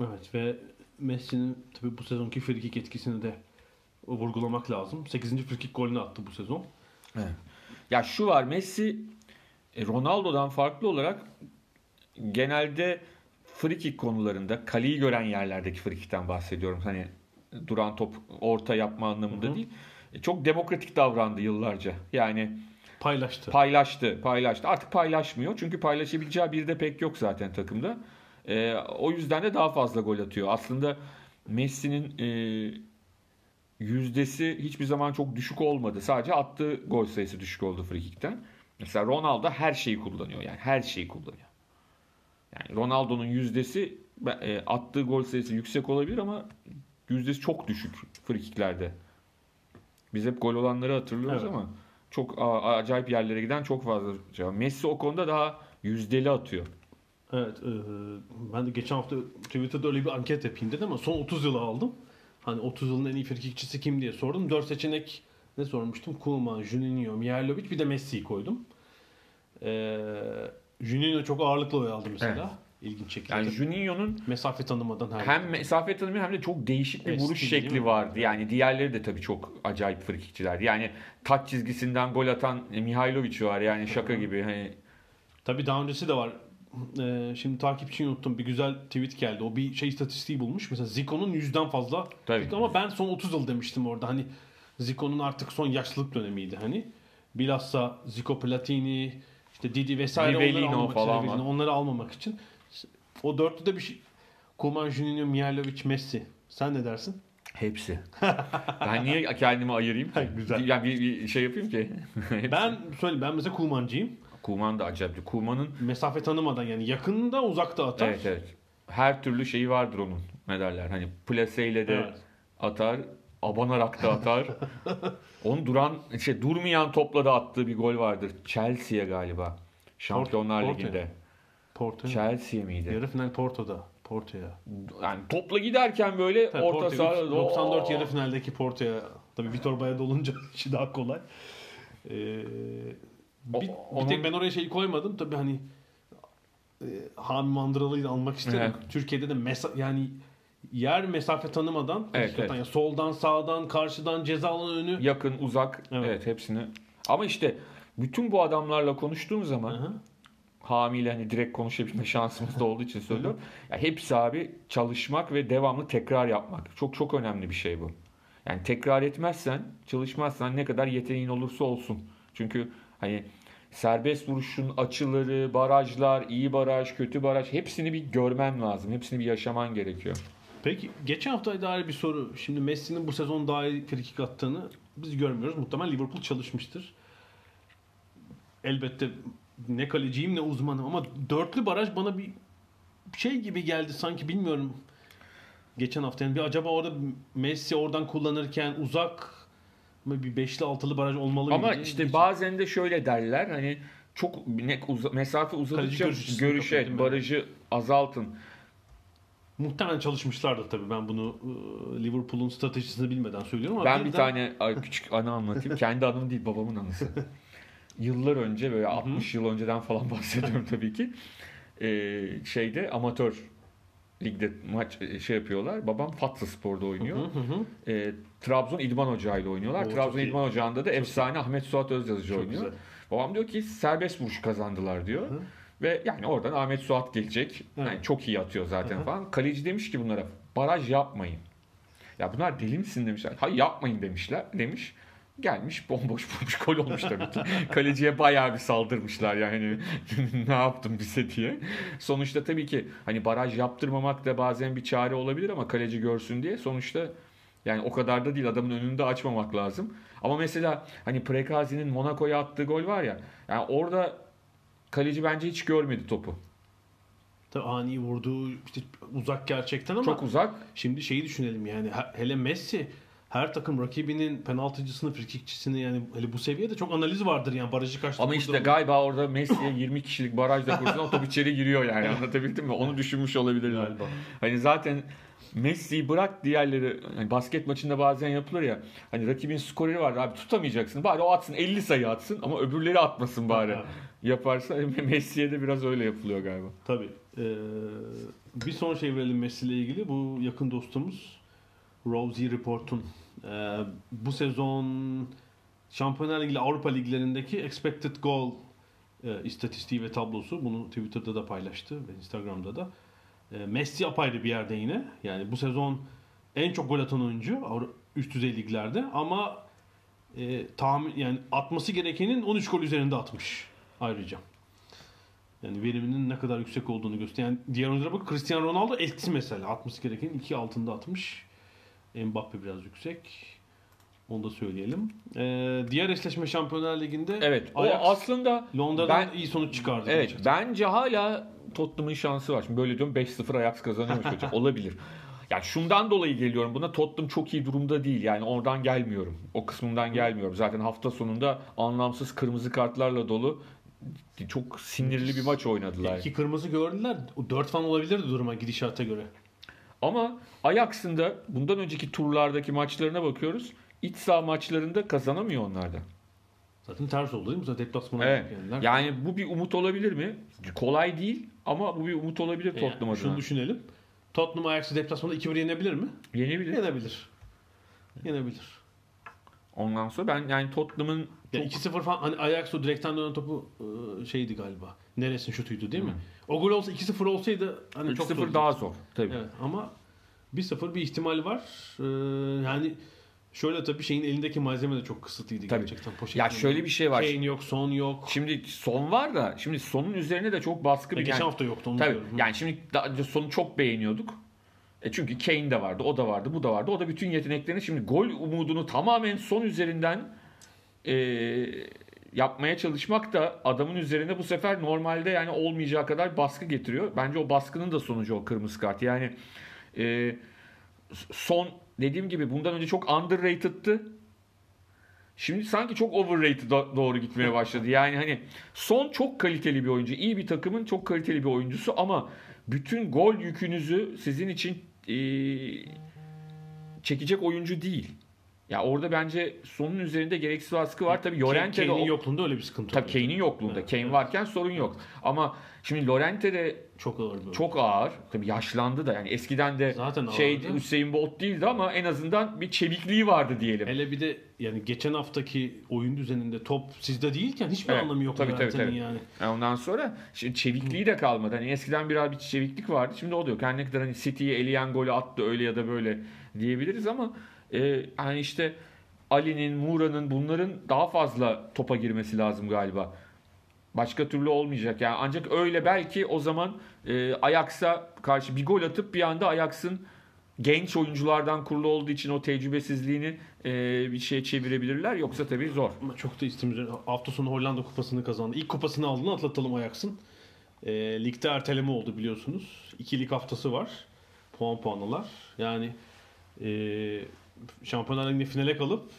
Evet ve Messi'nin tabii bu sezonki frikik etkisini de vurgulamak lazım. 8. frikik golünü attı bu sezon. Ya şu var Messi e, Ronaldo'dan farklı olarak genelde free kick konularında kaleyi gören yerlerdeki free kickten bahsediyorum. Hani duran top orta yapma anlamında Hı hı. değil. E, Çok demokratik davrandı yıllarca. Yani Paylaştı. paylaştı, paylaştı. Artık paylaşmıyor. Çünkü paylaşabileceği biri de pek yok zaten takımda. E, o yüzden de daha fazla gol atıyor. Aslında Messi'nin e, yüzdesi hiçbir zaman çok düşük olmadı. Sadece attığı gol sayısı düşük oldu frikikten. Mesela Ronaldo her şeyi kullanıyor. Yani her şeyi kullanıyor. Yani Ronaldo'nun yüzdesi e, attığı gol sayısı yüksek olabilir ama yüzdesi çok düşük frikiklerde. Biz hep gol olanları hatırlıyoruz Evet. ama çok acayip yerlere giden çok fazla. Messi o konuda daha yüzdeli atıyor. Evet. e, ben de geçen hafta Twitter'da öyle bir anket yapayım dedim ama son 30 yılı aldım. Hani 30 yılın en iyi frikikçisi kim diye sordum. 4 seçenek ne sormuştum? Koeman, Juninho, Mihailovic bir de Messi'yi koydum. Ee, Juninho çok ağırlıklı oy aldı mesela. İlginç şekilde. Yani Juninho'nun Mesafe tanımadan her hem mesafe tanımıyor hem de çok değişik bir vuruş şekli vardı. Yani diğerleri de tabii çok acayip frikikçilerdi. Yani taç çizgisinden gol atan Mihailovic var yani şaka gibi. Hani Tabii daha öncesi de var. Ee, şimdi takipçiyi unuttum. Bir güzel tweet geldi. O bir şey istatistiği bulmuş. Mesela Zico'nun yüzden fazla. Tabii. Ama ben son 30 yıl demiştim orada. Hani Zico'nun artık son yaşlılık dönemiydi hani. Bilhassa Zico Platini, işte Didi vesaire onları Rivellino almamak falan için, onları almamak için. O dörtlüde bir şey. Koeman, Juninho, Mihailovic, Messi. Sen ne dersin? hepsi. <laughs> ben niye kendimi ayırayım ki? <laughs> Güzel. Yani bir, bir şey yapayım ki. <laughs> Ben söyleyeyim ben mesela Koeman'cıyım. Kuman da acayip. Kuman'ın Mesafe tanımadan yani yakında uzakta atar. evet evet. Her türlü şeyi vardır onun. Ne derler? Hani plaseyle de Evet. atar, abanarak da atar. <laughs> Onun duran, şey durmayan topla da attığı bir gol vardır. Chelsea'ye galiba. Şampiyonlar Porto. Ligi'nde. Porto. Chelsea miydi? Yarı final Porto'da. Porto'ya. Yani topla giderken böyle Tabii orta Porto saha üç- 94 Oo! yarı finaldeki Porto'ya tabii Vitor Baya'da dolunca <laughs> işi daha kolay. Ee, O- bir onun- tek ben oraya şeyi koymadım. Tabii hani e, Hami Mandıralı'yı almak isterim. Evet. Türkiye'de de mesa yani yer mesafe tanımadan Evet, hakikaten evet. ya soldan sağdan karşıdan ceza alanı önü yakın, uzak. Evet. Evet. hepsini. Ama işte bütün bu adamlarla konuştuğum zaman Hı hı. hamiyle hani direkt konuşabilme şansımız da olduğu için söylüyorum. ya hepsi abi çalışmak ve devamlı tekrar yapmak. Çok çok önemli bir şey bu. Yani tekrar etmezsen, çalışmazsan ne kadar yeteneğin olursa olsun. Çünkü hani serbest vuruşun açıları, barajlar, iyi baraj, kötü baraj hepsini bir görmen lazım. Hepsini bir yaşaman gerekiyor. Peki geçen haftaya dair bir soru. Şimdi Messi'nin bu sezon daha iyi frikik attığını biz görmüyoruz. Muhtemelen Liverpool çalışmıştır. Elbette ne kaleciyim ne uzmanım ama dörtlü baraj bana bir şey gibi geldi sanki bilmiyorum. geçen hafta yani bir acaba orada Messi oradan kullanırken uzak bir beşli altılı baraj olmalı Ama mıydı? işte bazen de şöyle derler hani çok ne, uza- mesafe uzadıkça görüşe barajı azaltın. muhtemelen çalışmışlardır tabii ben bunu e, Liverpool'un stratejisini bilmeden söylüyorum ama Ben bir birden- tane ay, küçük anı anlatayım. Kendi anım değil babamın anısı. <laughs> Yıllar önce böyle 60 yıl önceden falan bahsediyorum tabii ki. Ee, şeyde amatör ligde maç e, şey yapıyorlar. Babam Fatsa Spor'da oynuyor. Hı hı hı. Ee, Trabzon İdman Ocağı ile oynuyorlar. Oo, çok Trabzon iyi. İdman Ocağı'nda da efsane Ahmet Suat Özyazıcı Çok oynuyor. güzel. Babam diyor ki serbest vuruş kazandılar diyor. Hı. Ve yani oradan Ahmet Suat gelecek. Yani Evet. çok iyi atıyor zaten Hı hı. falan. Kaleci demiş ki bunlara baraj yapmayın. Ya bunlar deli misin demişler. Hayır yapmayın demişler. Demiş. Gelmiş bomboş <laughs> bulmuş gol olmuş tabii ki. Kaleciye bayağı bir saldırmışlar yani <laughs> ne yaptın bize diye. Sonuçta tabii ki hani baraj yaptırmamak da bazen bir çare olabilir ama kaleci görsün diye sonuçta yani o kadar da değil adamın önünü de açmamak lazım. Ama mesela hani Prekazi'nin Monaco'ya attığı gol var ya yani orada kaleci bence hiç görmedi topu. Tabii ani vurduğu işte uzak gerçekten ama Çok uzak. şimdi şeyi düşünelim yani he- hele Messi her takım rakibinin penaltıcısını, frikikçisini yani hele bu seviyede çok analiz vardır yani barajı kaçtı. Ama işte mı? galiba orada Messi'ye 20 kişilik barajda kursun o top içeri giriyor yani anlatabildim mi? Onu düşünmüş olabilirler. Galiba. Hani zaten Messi'yi bırak diğerleri hani basket maçında bazen yapılır ya hani rakibin skoreri var abi tutamayacaksın bari o atsın 50 sayı atsın ama öbürleri atmasın bari. Yaparsa <laughs> Messi'ye de biraz öyle yapılıyor galiba. Tabii. Ee, bir son şey verelim Messi ile ilgili. Bu yakın dostumuz Rosie Report'un ee, bu sezon Şampiyonlar Ligi Avrupa liglerindeki expected goal e, istatistiği ve tablosu. Bunu Twitter'da da paylaştı ve Instagram'da da. E, Messi apayrı bir yerde yine. Yani bu sezon en çok gol atan oyuncu üst düzey liglerde ama e, tahmin yani atması gerekenin 13 gol üzerinde atmış ayrıca. Yani veriminin ne kadar yüksek olduğunu gösteriyor. Yani diğer oyunculara bak Cristiano Ronaldo eksi mesela. Atması gerekenin 2 altında atmış. Mbappe biraz yüksek. Onu da söyleyelim. Ee, diğer eşleşme Şampiyonlar Ligi'nde Evet o Ajax aslında Londra'dan ben- iyi sonuç çıkardı. Evet gerçekten. bence hala Tottenham'ın şansı var. Şimdi böyle diyorum 5-0 Ajax kazanıyormuş hocam. <laughs> Olabilir. Yani şundan dolayı geliyorum buna Tottenham çok iyi durumda değil. Yani oradan gelmiyorum. O kısmından gelmiyorum. Zaten hafta sonunda anlamsız kırmızı kartlarla dolu çok sinirli bir maç oynadılar. İki kırmızı gördüler. O 4 falan olabilirdi duruma gidişata göre. Ama Ajax'ın da bundan önceki turlardaki maçlarına bakıyoruz. İç saha maçlarında kazanamıyor onlar da. Zaten ters oldu değil mi? Zaten deplasmana Evet. geldiler. Yani bu bir umut olabilir mi? Kolay değil ama bu bir umut olabilir Yani Tottenham şunu adına. düşünelim. Tottenham Ajax'ı deplasmanda 2-1 yenebilir mi? Yenebilir. Yenebilir. Yenebilir. Ondan sonra ben yani Tottenham'ın Ya 2-0 falan hani Ajax o direkten dönen topu e, şeydi galiba. Neres'in şutuydu değil mi? O gol olsa 2-0 olsaydı hani çok 3-0 zor. daha zor tabii. Evet ama 1-0 bir ihtimal var. Ee, yani şöyle tabii şeyin elindeki malzeme de çok kısıtlıydı Tabii. gerçekten. Ya şöyle bir şey var. Kane yok, Son yok. Şimdi son var da şimdi sonun üzerine de çok baskı Ya bir geçen yani, hafta yoktu onu tabii, diyorum. yani şimdi önce sonu çok beğeniyorduk. E çünkü Kane de vardı, o da vardı, bu da vardı. O da bütün yeteneklerini şimdi gol umudunu tamamen son üzerinden e, yapmaya çalışmak da adamın üzerine bu sefer normalde yani olmayacağı kadar baskı getiriyor. Bence o baskının da sonucu o kırmızı kart. Yani e, son dediğim gibi bundan önce çok underrated'tı. Şimdi sanki çok overrated doğru gitmeye başladı. Yani hani son çok kaliteli bir oyuncu. iyi bir takımın çok kaliteli bir oyuncusu ama bütün gol yükünüzü sizin için e, çekecek oyuncu değil. Ya orada bence sonun üzerinde gereksiz baskı var. Tabii Llorente Kane'in yokluğunda öyle bir sıkıntı Tabii. Kane'in yokluğunda. Evet, Kane varken sorun yok. Ama şimdi Llorente de Çok ağır bir çok ağır. Tabii yaşlandı da yani eskiden de Zaten şey ağırdı. Hüseyin Bolt değildi ama en azından bir çevikliği vardı diyelim. Hele bir de yani geçen haftaki oyun düzeninde top sizde değilken hiçbir Evet, anlamı yok tabii, tabii, tabii. yani. Yani ondan sonra şimdi çevikliği de kalmadı. Hani eskiden biraz bir çeviklik vardı. Şimdi o da yok. Her ne kadar hani City'ye eleyen golü attı öyle ya da böyle diyebiliriz ama e, hani işte Ali'nin, Mura'nın bunların daha fazla topa girmesi lazım galiba. Başka türlü olmayacak. Yani ancak öyle belki o zaman e, Ajax'a karşı bir gol atıp bir anda Ajax'ın genç oyunculardan kurulu olduğu için o tecrübesizliğini e, bir şeye çevirebilirler. Yoksa tabii zor. Ama çok da istemiyoruz. Hafta sonu Hollanda kupasını kazandı. İlk kupasını aldığını atlatalım Ajax'ın. E, ligde erteleme oldu biliyorsunuz. İki lig haftası var. puan puanlılar. Yani e, Şampiyonlar Ligi'nde finale kalıp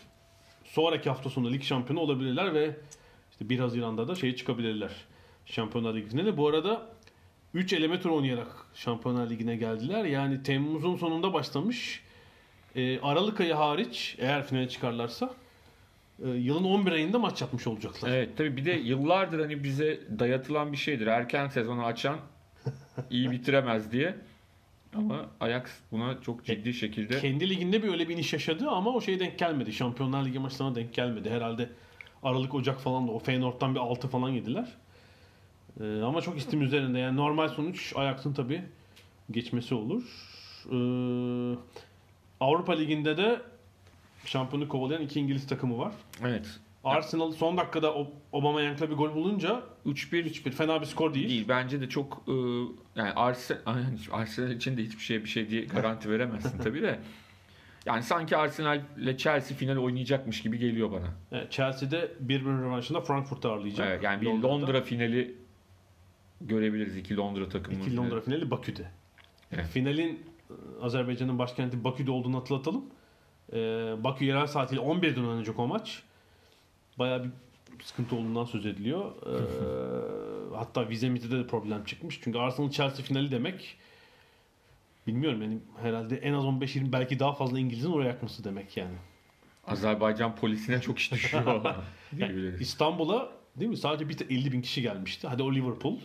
sonraki hafta sonu lig şampiyonu olabilirler ve işte 1 Haziran'da da şeye çıkabilirler. Şampiyonlar Ligi'ne de bu arada 3 eleme tur oynayarak Şampiyonlar Ligi'ne geldiler. Yani Temmuz'un sonunda başlamış. E, Aralık ayı hariç eğer finale çıkarlarsa e, yılın 11 ayında maç yapmış olacaklar. Evet tabii bir de yıllardır hani bize dayatılan bir şeydir. Erken sezonu açan iyi bitiremez diye. Ama Ajax buna çok ciddi şekilde Kendi liginde bir öyle bir iniş yaşadı ama o şeye denk gelmedi. Şampiyonlar Ligi maçlarına denk gelmedi. Herhalde Aralık Ocak falan da o Feyenoord'dan bir 6 falan yediler. Ee, ama çok istim üzerinde. Yani normal sonuç Ajax'ın tabii geçmesi olur. Ee, Avrupa Ligi'nde de şampiyonu kovalayan iki İngiliz takımı var. evet Arsenal son dakikada O- Aubameyang'la bir gol bulunca 3-1 3-1 fena bir skor değil. değil. Bence de çok e, yani Arsenal, Arsenal için de hiçbir şey bir şey diye garanti veremezsin tabii de. <laughs> Yani sanki Arsenal ile Chelsea final oynayacakmış gibi geliyor bana. Evet, Chelsea'de 1-1 rövanşında Frankfurt'u ağırlayacak. Evet, yani bir Londra'da. Londra finali görebiliriz iki Londra takımı. İki Londra finali Bakü'de. Evet. Finalin e, Azerbaycan'ın başkenti Bakü'de olduğunu hatırlatalım. Ee, Bakü yerel saatiyle 11'den oynanacak o maç. Bayağı bir sıkıntı olduğundan söz ediliyor. <laughs> Hatta vize mitede de problem çıkmış. Çünkü Arsenal Chelsea finali demek bilmiyorum yani herhalde en az 15-20 belki daha fazla İngiliz'in oraya yakması demek yani. Azerbaycan polisine çok iş düşüyor. <laughs> Yani. İstanbul'a değil mi sadece bir 50 bin kişi gelmişti. Hadi o Liverpool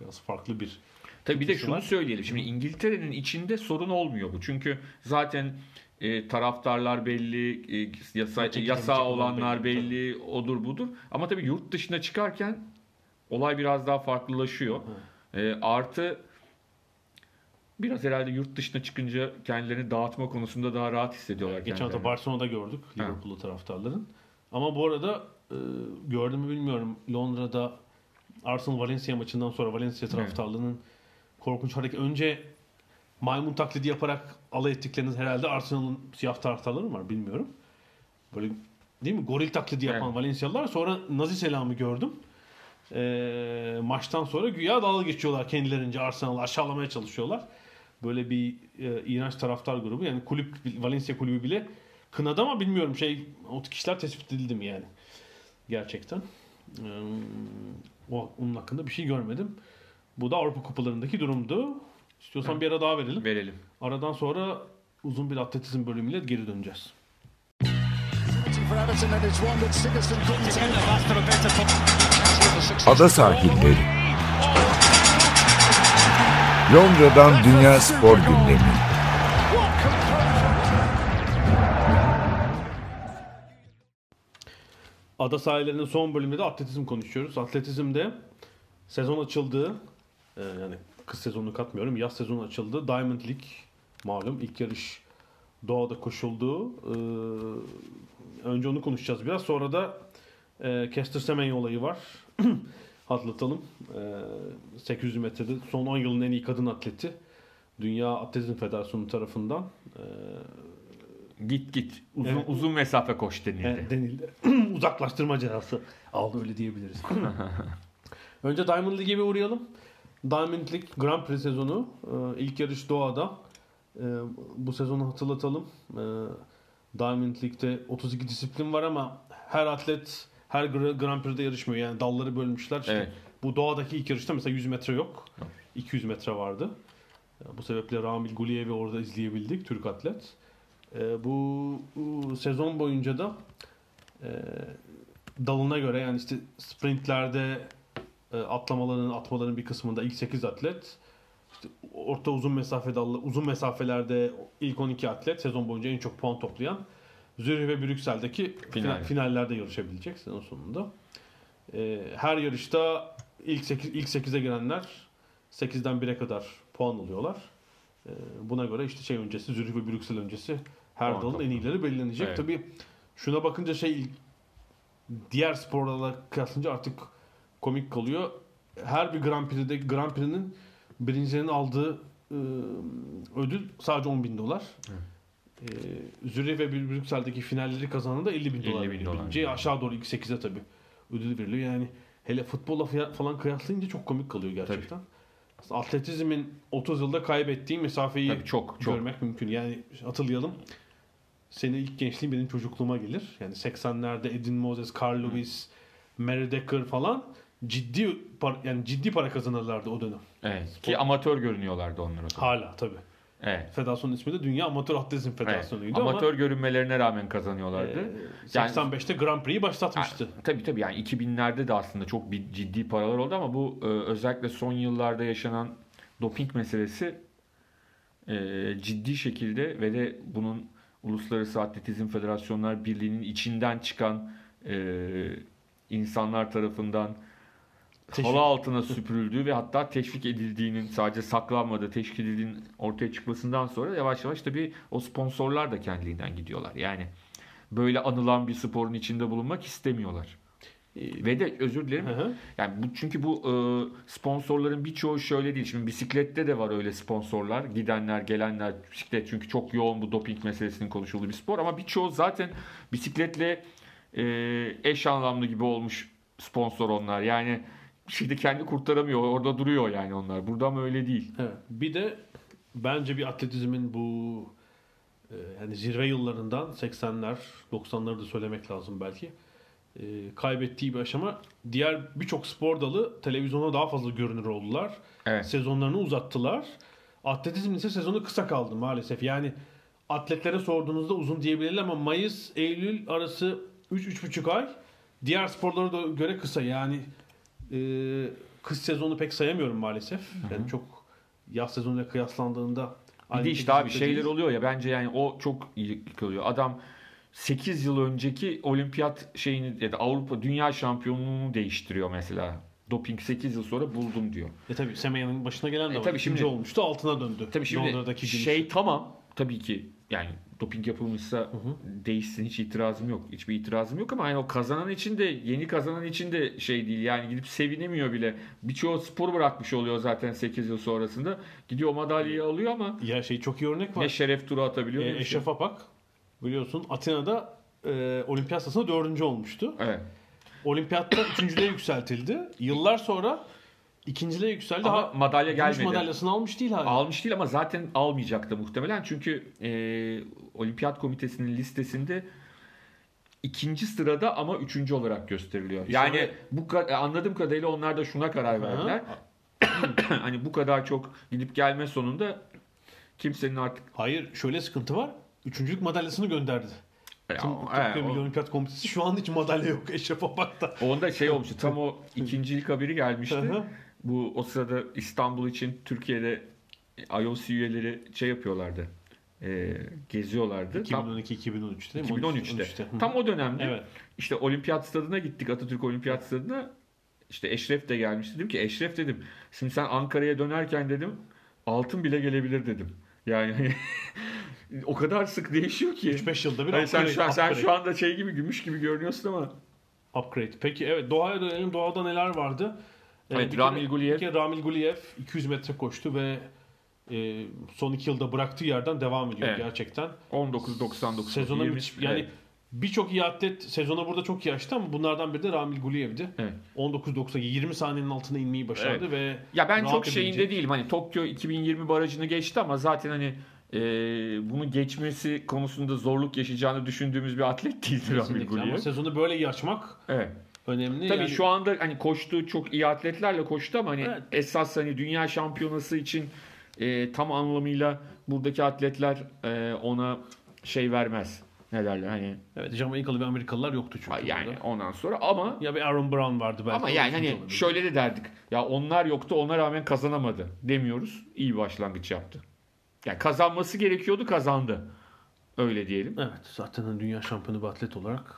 biraz farklı bir Tabii bir de şunu var. söyleyelim. Şimdi İngiltere'nin içinde sorun olmuyor bu. Çünkü zaten e, taraftarlar belli, e, yasa, Çekilen yasa çekilen olanlar belli, belli, odur budur. Ama tabii yurt dışına çıkarken olay biraz daha farklılaşıyor. E, artı biraz herhalde yurt dışına çıkınca kendilerini dağıtma konusunda daha rahat hissediyorlar. Geçen hafta. Barcelona'da gördük Liverpool'lu taraftarların. Ama bu arada e, gördüm mü bilmiyorum Londra'da Arsenal Valencia maçından sonra Valencia taraftarlarının korkunç hareket. Önce maymun taklidi yaparak alay ettikleriniz herhalde Arsenal'ın siyah taraftarları var bilmiyorum. Böyle değil mi? Goril taklidi yapan Evet. Valencialılar. Sonra Nazi selamı gördüm. E, maçtan sonra güya dalga geçiyorlar kendilerince Arsenal'ı aşağılamaya çalışıyorlar. Böyle bir e, iğrenç taraftar grubu. Yani kulüp Valencia kulübü bile kınadı ama bilmiyorum şey o kişiler tespit edildi mi yani. Gerçekten. Ee, o, onun hakkında bir şey görmedim. Bu da Avrupa kupalarındaki durumdu. İstiyorsan bir ara daha verelim. verelim. Aradan sonra uzun bir atletizm bölümüyle geri döneceğiz. Ada sahilleri. Londra'dan Dünya Spor Gündemi. Ada sahillerinin son bölümünde de atletizm konuşuyoruz. Atletizmde sezon açıldı. Ee, yani kış sezonunu katmıyorum. Yaz sezonu açıldı. Diamond League malum ilk yarış doğada koşuldu. Ee, önce onu konuşacağız biraz. Sonra da e, Kester Semenya olayı var. <clears throat> Hatırlatalım. Ee, 800 metrede son 10 yılın en iyi kadın atleti. Dünya Atletizm Federasyonu tarafından e, Git git. Uzun Evet. uzun mesafe koş denildi. e, denildi. <clears throat> Uzaklaştırma cezası aldı öyle diyebiliriz. <clears throat> Önce Diamond League'e bir uğrayalım. Diamond League Grand Prix sezonu. Ee, ilk yarış Doğa'da. Ee, bu sezonu hatırlatalım. Ee, Diamond League'de 32 disiplin var ama her atlet her Gra- Grand Prix'de yarışmıyor. Yani dalları bölmüşler. İşte Evet. Bu Doğa'daki ilk yarışta mesela 100 metre yok. 200 metre vardı. Ee, Bu sebeple Ramil Guliyev'i orada izleyebildik. Türk atlet. Ee, bu, bu sezon boyunca da e, dalına göre yani işte sprintlerde e, atlamaların atmaların bir kısmında ilk 8 atlet işte orta uzun mesafe dallı uzun mesafelerde ilk 12 atlet sezon boyunca en çok puan toplayan Zürih ve Brüksel'deki Final. final- finallerde yarışabilecek sezon sonunda. E, her yarışta ilk 8 ilk 8'e girenler 8'den 1'e kadar puan alıyorlar. E, buna göre işte şey öncesi Zürih ve Brüksel öncesi her Puan dalın en iyileri belirlenecek. Evet. Tabii şuna bakınca şey diğer sporlarla kıyaslayınca artık komik kalıyor. Her bir Grand Prix'de Grand Prix'nin birincilerinin aldığı e, ödül sadece 10 bin dolar. E, Zürih ve Brüksel'deki finalleri kazanan da 50 bin 50 dolar. bin veriyor dolar. birinciye. aşağı doğru ilk 8'e tabii ödül veriliyor. Yani hele futbolla falan kıyaslayınca çok komik kalıyor gerçekten. atletizmin 30 yılda kaybettiği mesafeyi Tabii çok, çok. görmek mümkün. Yani hatırlayalım. Senin ilk gençliğin benim çocukluğuma gelir. Yani 80'lerde Edin Moses, Carl Lewis, Mary Decker falan ciddi par- yani ciddi para kazanırlardı o dönem. Evet. Ki amatör görünüyorlardı onlar o zaman. Hala tabii. Evet. Federasyonun ismi de Dünya Amatör Atletizm evet. Federasyonu'ydu Amatör ama görünmelerine rağmen kazanıyorlardı. e, Yani- 85'te Grand Prix'yi başlatmıştı. Ha, tabii tabii yani 2000'lerde de aslında çok bir ciddi paralar oldu ama bu e, özellikle son yıllarda yaşanan doping meselesi e, ciddi şekilde ve de bunun Uluslararası Atletizm Federasyonlar Birliği'nin içinden çıkan e, insanlar tarafından halı altına süpürüldüğü ve hatta teşvik edildiğinin sadece saklanmadığı, teşvik edildiğinin ortaya çıkmasından sonra yavaş yavaş tabii o sponsorlar da kendiliğinden gidiyorlar. Yani böyle anılan bir sporun içinde bulunmak istemiyorlar. Ee, Ve de özür dilerim. Hı hı. Yani bu çünkü bu e, sponsorların birçoğu şöyle değil. Şimdi bisiklette de var öyle sponsorlar. Gidenler, gelenler bisiklet çünkü çok yoğun bu doping meselesinin konuşulduğu bir spor ama birçoğu zaten bisikletle e, eş anlamlı gibi olmuş sponsor onlar. Yani şimdi kendi kurtaramıyor. Orada duruyor yani onlar. Burada ama öyle değil. Evet. Bir de bence bir atletizmin bu e, yani zirve yıllarından 80'ler 90'ları da söylemek lazım belki e, kaybettiği bir aşama diğer birçok spor dalı televizyona daha fazla görünür oldular. Evet. Sezonlarını uzattılar. Atletizm ise sezonu kısa kaldı maalesef. Yani atletlere sorduğunuzda uzun diyebilirler ama Mayıs Eylül arası 3-3,5 ay diğer sporlara da göre kısa. Yani e, kış sezonu pek sayamıyorum maalesef. Yani çok yaz sezonuyla kıyaslandığında Bir de işte abi şekilde şeyler değil. oluyor ya bence yani o çok iyi yıkılıyor. Adam 8 yıl önceki olimpiyat şeyini ya da Avrupa dünya şampiyonluğunu değiştiriyor mesela. Doping 8 yıl sonra buldum diyor. E tabii Semeya'nın başına gelen de E var. tabii şimdi- olmuştu altına döndü. Tabii şimdi Londra'daki şey tamam tabii ki yani doping yapılmışsa değişsin hiç itirazım yok. Hiçbir itirazım yok ama yani o kazanan için de yeni kazanan için de şey değil. Yani gidip sevinemiyor bile. Birçoğu spor bırakmış oluyor zaten 8 yıl sonrasında. Gidiyor madalyayı alıyor ama Ya şey çok iyi örnek var. ne şeref turu atabiliyor. E. Eşref Apak biliyorsun Atina'da e, olimpiyat sırasında dördüncü olmuştu. Evet. Olimpiyatta üçüncülüğe yükseltildi. Yıllar sonra ikinciliğe yükseldi. Ama Ha, madalya gelmedi. madalyasını almış değil hala. Almış değil ama zaten almayacaktı muhtemelen. Çünkü e, Olimpiyat Komitesi'nin listesinde ikinci sırada ama üçüncü olarak gösteriliyor. İşte yani öyle. bu ka- anladığım kadarıyla onlar da şuna karar verdiler. <coughs> hani bu kadar çok gidip gelme sonunda kimsenin artık Hayır şöyle sıkıntı var. Üçüncülük madalyasını gönderdi. Ya, Tüm Tokyo o- Olimpiyat Komitesi şu an hiç madalya yok Eşref Apak'ta. onda şey olmuştu. Tam o ikincilik haberi gelmişti. Bu o sırada İstanbul için Türkiye'de IOC üyeleri şey yapıyorlardı. E, geziyorlardı. Tam- 2012-2013 değil mi? 2013'te. 13'te. Hı. Tam o dönemde Evet. işte olimpiyat stadına gittik Atatürk Olimpiyat Stadına. İşte Eşref de gelmişti. Dedim ki Eşref dedim. Şimdi sen Ankara'ya dönerken dedim altın bile gelebilir dedim. Yani <laughs> o kadar sık değişiyor ki. 3-5 yılda bir Hani sen, upgrade, şu an, sen upgrade. şu anda şey gibi gümüş gibi görünüyorsun ama Upgrade. Peki evet doğaya dönelim. Doğada neler vardı? Evet, Ramil Guliyev. bir kere Ramil Guliyev 200 metre koştu ve e, son iki yılda bıraktığı yerden devam ediyor Evet. gerçekten. 19.99 Sezona 20, müthiş- yani evet. birçok iyi atlet sezona burada çok iyi açtı ama bunlardan biri de Ramil Guliyev'di. Evet. 19.90 20 saniyenin altına inmeyi başardı ve Ya ben çok şeyinde edebilecek- değilim. Hani Tokyo 2020 barajını geçti ama zaten hani e, bunu geçmesi konusunda zorluk yaşayacağını düşündüğümüz bir atlet değildir Ramil. Guliyev. Ama sezonu böyle iyi açmak Evet. Önemli. Tabii Yani şu anda hani koştuğu çok iyi atletlerle koştu ama hani Evet. esas hani dünya şampiyonası için e, tam anlamıyla buradaki atletler e, ona şey vermez. Ne derler hani Evet Jamaikalı ve Amerikalılar yoktu çünkü. yani burada. ondan sonra ama Ya bir Aaron Brown vardı belki. ama yani hani olabilir. şöyle de derdik. Ya onlar yoktu ona rağmen kazanamadı demiyoruz. İyi başlangıç yaptı. Yani kazanması gerekiyordu kazandı. Öyle diyelim. Evet zaten hani dünya şampiyonu bir atlet olarak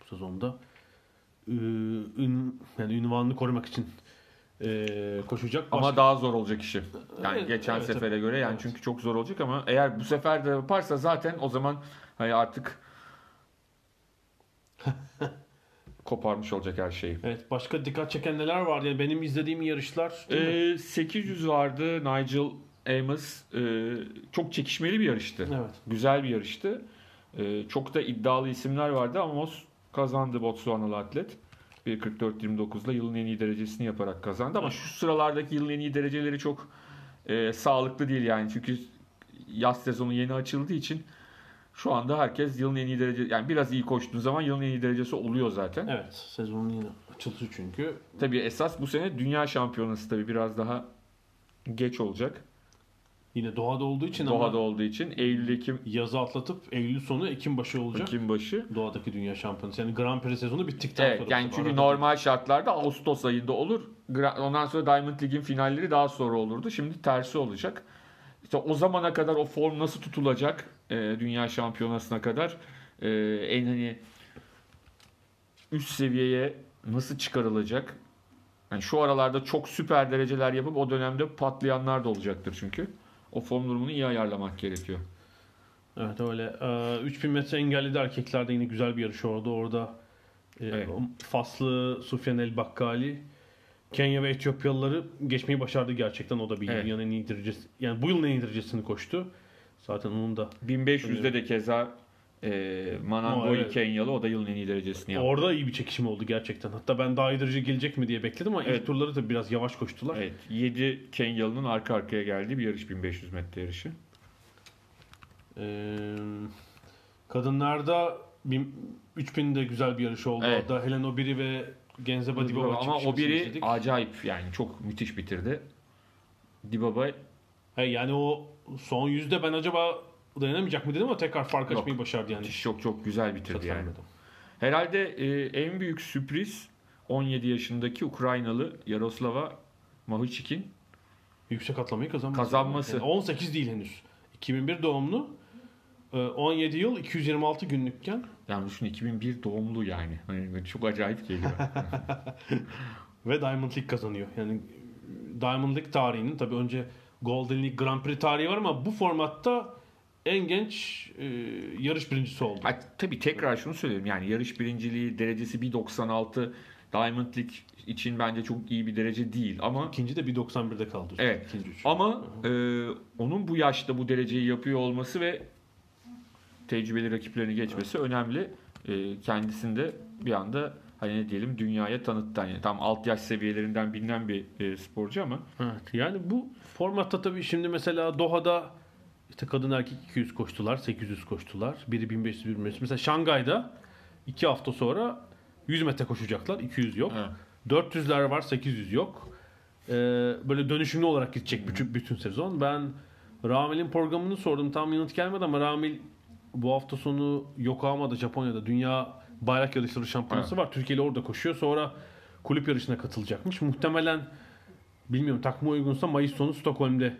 bu sezonda ün, yani ünvanını korumak için e, koşacak. Ama Başka- daha zor olacak işi. Yani Evet, geçen evet, sefere evet. göre yani Evet. çünkü çok zor olacak ama eğer bu sefer de yaparsa zaten o zaman hani artık <laughs> koparmış olacak her şeyi. Evet başka dikkat çeken neler var? Yani benim izlediğim yarışlar? Ee, 800 vardı Nigel Amos. Ee, çok çekişmeli bir yarıştı. Evet. Güzel bir yarıştı. Ee, çok da iddialı isimler vardı ama Amos kazandı Botswanalı atlet. 1.44-29'la yılın en iyi derecesini yaparak kazandı ama şu sıralardaki yılın en iyi dereceleri çok e, sağlıklı değil yani çünkü yaz sezonu yeni açıldığı için şu anda herkes yılın en iyi derece yani biraz iyi koştuğun zaman yılın en iyi derecesi oluyor zaten. Evet sezonun yine açılışı çünkü. Tabii esas bu sene dünya şampiyonası tabii biraz daha geç olacak. Yine doğada olduğu için Doha'da ama olduğu için Eylül Ekim yazı atlatıp Eylül sonu Ekim başı olacak. Ekim başı. Doğadaki dünya şampiyonası. Yani Grand Prix sezonu bittikten Evet sonra. yani çünkü arada normal şartlarda Ağustos ayında olur. Ondan sonra Diamond League'in finalleri daha sonra olurdu. Şimdi tersi olacak. İşte o zamana kadar o form nasıl tutulacak e, dünya şampiyonasına kadar e, en hani üst seviyeye nasıl çıkarılacak? Yani şu aralarda çok süper dereceler yapıp o dönemde patlayanlar da olacaktır çünkü. O form durumunu iyi ayarlamak gerekiyor. Evet öyle. Ee, 3000 metre engelli de erkeklerde yine güzel bir yarış oldu. Orada e, Evet. Faslı Sufyan El Bakkali Kenya ve Etiyopyalıları geçmeyi başardı gerçekten. O da bir Evet. dünyanın en iyi derecesi. Yani bu yılın en iyi derecesini koştu. Zaten onun da 1500'de de keza e, Manangoli Ama evet. Kenyalı o da yılın en iyi derecesini yaptı. orada iyi bir çekişim oldu gerçekten. Hatta ben daha iyi derece gelecek mi diye bekledim ama Evet. ilk turları da biraz yavaş koştular. Evet, 7 Kenyalı'nın arka arkaya geldiği bir yarış 1500 metre yarışı. Ee, kadınlarda bin- 3000 de güzel bir yarış oldu. Evet. Orada Helen Obiri ve Genzeba Dibaba Ama o çekişmesini biri izledik. acayip yani çok müthiş bitirdi. Dibaba He, yani o son yüzde ben acaba dayanamayacak mı dedim ama tekrar fark Yok. açmayı başardı yani. çok çok güzel bitirdi yani. Herhalde e, en büyük sürpriz 17 yaşındaki Ukraynalı Yaroslava Mahuchik'in Yüksek atlamayı kazanması. Kazanması. Yani 18 değil henüz. 2001 doğumlu. Ee, 17 yıl 226 günlükken yani düşün 2001 doğumlu yani. Böyle çok acayip geliyor. <laughs> <laughs> ve Diamond League kazanıyor. Yani Diamond League tarihinin tabii önce Golden League Grand Prix tarihi var ama bu formatta en genç e, yarış birincisi oldu. Ha, tabii tekrar şunu söyleyeyim yani yarış birinciliği derecesi 1.96 Diamond League için bence çok iyi bir derece değil ama İkinci de 1.91'de kaldı. Evet. İkinci üç. Ama e, onun bu yaşta bu dereceyi yapıyor olması ve tecrübeli rakiplerini geçmesi önemli. E, kendisinde bir anda hani ne diyelim dünyaya tanıttı. Yani tam alt yaş seviyelerinden bilinen bir e, sporcu ama Evet, yani bu formatta tabii şimdi mesela Doha'da işte kadın erkek 200 koştular, 800 koştular. Biri 1500, biri 1500. Mesela Şangay'da 2 hafta sonra 100 metre koşacaklar, 200 yok. Evet. 400'ler var, 800 yok. Ee, böyle dönüşümlü olarak gidecek bütün, bütün sezon. Ben Ramil'in programını sordum. Tam yanıt gelmedi ama Ramil bu hafta sonu Yokohama'da Japonya'da Dünya Bayrak Yarışları Şampiyonası var. Türkiye'li orada koşuyor. Sonra kulüp yarışına katılacakmış. Muhtemelen bilmiyorum takma uygunsa Mayıs sonu Stockholm'de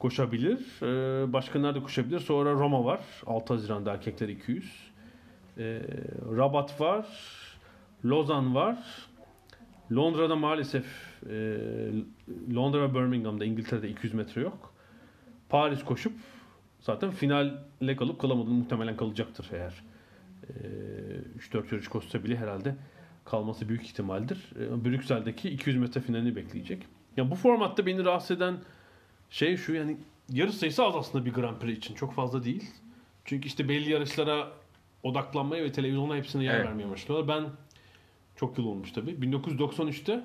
koşabilir. Ee, başka nerede koşabilir? Sonra Roma var. 6 Haziran'da erkekler 200. Ee, Rabat var. Lozan var. Londra'da maalesef e, Londra ve Birmingham'da İngiltere'de 200 metre yok. Paris koşup zaten finale kalıp kalamadı. Muhtemelen kalacaktır eğer. E, 3-4 yarış koşsa bile herhalde kalması büyük ihtimaldir. E, Brüksel'deki 200 metre finalini bekleyecek. Ya bu formatta beni rahatsız eden şey şu yani yarış sayısı az aslında bir Grand Prix için. Çok fazla değil. Çünkü işte belli yarışlara odaklanmaya ve televizyona hepsine yer Evet. vermeye başlıyorlar. Ben çok yıl olmuş tabii. 1993'te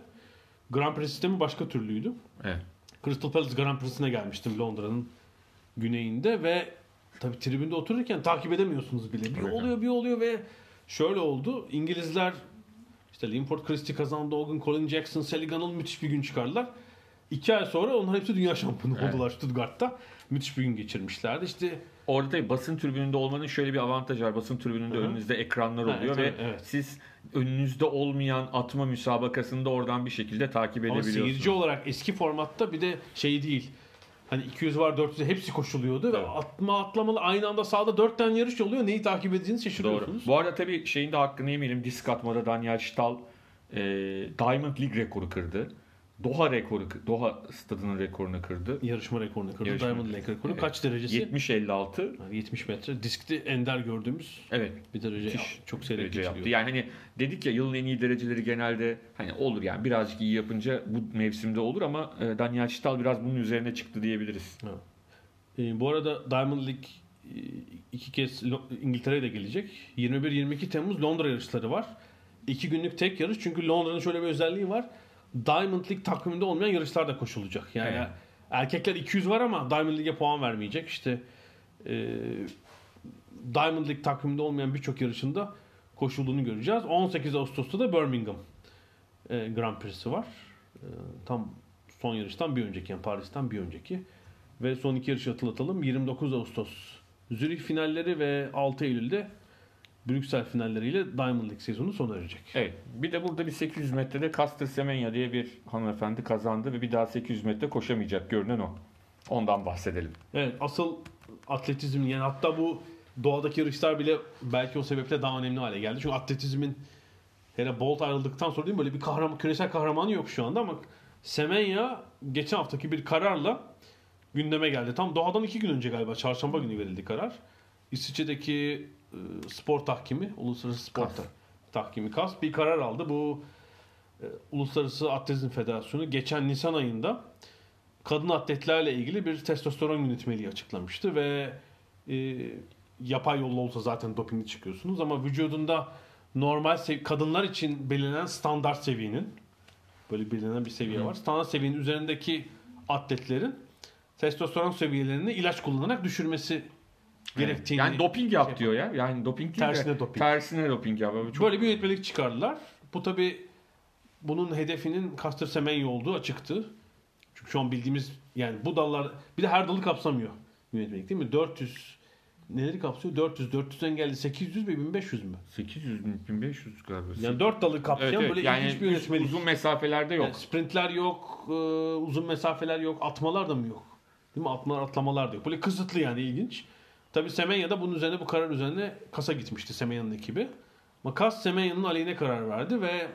Grand Prix sistemi başka türlüydü. evet. Crystal Palace Grand Prix'sine gelmiştim Londra'nın güneyinde ve tabii tribünde otururken takip edemiyorsunuz bile. Bir Evet. oluyor bir oluyor ve şöyle oldu. İngilizler işte Linford Christie kazandı. O gün Colin Jackson, Sally Gunnell müthiş bir gün çıkardılar. İki ay sonra onlar hepsi dünya şampiyonu Evet. oldular Stuttgart'ta. Müthiş bir gün geçirmişlerdi. İşte Orada tabii basın tribününde olmanın şöyle bir avantajı var. Basın tribününde Hı hı. önünüzde ekranlar oluyor evet, ve evet. siz önünüzde olmayan atma müsabakasını da oradan bir şekilde takip Ama edebiliyorsunuz. seyirci olarak eski formatta bir de şey değil. Hani 200 var 400 hepsi koşuluyordu ve Evet. atma atlamalı aynı anda sahada 4 tane yarış oluyor. Neyi takip edeceğinizi Doğru. şaşırıyorsunuz. Bu arada tabii şeyin de hakkını yemeyelim. Disk atmada Daniel Stahl e, Diamond League rekoru kırdı. Doha rekoru, Doha stadının rekorunu kırdı. Yarışma rekorunu kırdı. Yarışma. Diamond League rekoru. Evet. Kaç derecesi? 70-56. Yani 70 metre. Diskte ender gördüğümüz Evet. bir derece. Müthiş çok seyrek derece yaptı. geçiliyor. Yani hani dedik ya yılın en iyi dereceleri genelde hani olur yani birazcık iyi yapınca bu mevsimde olur ama e, Daniel Stahl biraz bunun üzerine çıktı diyebiliriz. Ee, bu arada Diamond League e, iki kez İngiltere'ye de gelecek. 21-22 Temmuz Londra yarışları var. iki günlük tek yarış. Çünkü Londra'nın şöyle bir özelliği var. Diamond League takviminde olmayan yarışlar da koşulacak. Yani Evet. erkekler 200 var ama Diamond League'e puan vermeyecek. İşte e, Diamond League takviminde olmayan birçok yarışında koşulduğunu göreceğiz. 18 Ağustos'ta da Birmingham e, Grand Prix'si var. E, tam son yarıştan bir önceki yani Paris'ten bir önceki. Ve son iki yarışı hatırlatalım. 29 Ağustos Zürih finalleri ve 6 Eylül'de Brüksel finalleriyle Diamond League sezonu sona erecek. Evet. Bir de burada bir 800 metrede Caster Semenya diye bir hanımefendi kazandı ve bir daha 800 metre koşamayacak görünen o. Ondan bahsedelim. Evet asıl atletizm yani hatta bu doğadaki yarışlar bile belki o sebeple daha önemli hale geldi. Çünkü atletizmin hele Bolt ayrıldıktan sonra değil mi böyle bir kahraman, küresel kahramanı yok şu anda ama Semenya geçen haftaki bir kararla gündeme geldi. Tam doğadan iki gün önce galiba çarşamba günü verildi karar. İsviçre'deki spor tahkimi, uluslararası spor KAS. ta- tahkimi KAS bir karar aldı. Bu e, Uluslararası Atletizm Federasyonu geçen Nisan ayında kadın atletlerle ilgili bir testosteron yönetmeliği açıklamıştı ve e, yapay yolla olsa zaten dopingli çıkıyorsunuz ama vücudunda normal kadınlar için belirlenen standart seviyenin böyle belirlenen bir seviye var. Standart seviyenin üzerindeki atletlerin testosteron seviyelerini ilaç kullanarak düşürmesi gerektiğini Yani doping yap diyor ya. Yani doping değil de Tersine doping. Tersine doping yap. Çok Böyle bir yönetmelik çıkardılar. Bu tabi bunun hedefinin Caster Semenya olduğu açıktı. Çünkü şu an bildiğimiz yani bu dallar bir de her dalı kapsamıyor yönetmelik değil mi? 400 neleri kapsıyor? 400, 400 engelli 800 ve 1500 mü? 800 mü 1500 galiba. Yani 4 dalı kapsayan evet, evet. böyle yani ilginç bir yönetmelik. uzun mesafelerde yok. Yani sprintler yok, e, uzun mesafeler yok, atmalar da mı yok? Değil mi? Atmalar, atlamalar da yok. Böyle kısıtlı yani ilginç. Tabi Semenya bunun üzerine bu karar üzerine kasa gitmişti Semenya'nın ekibi. Ama KAS Semenya'nın aleyhine karar verdi ve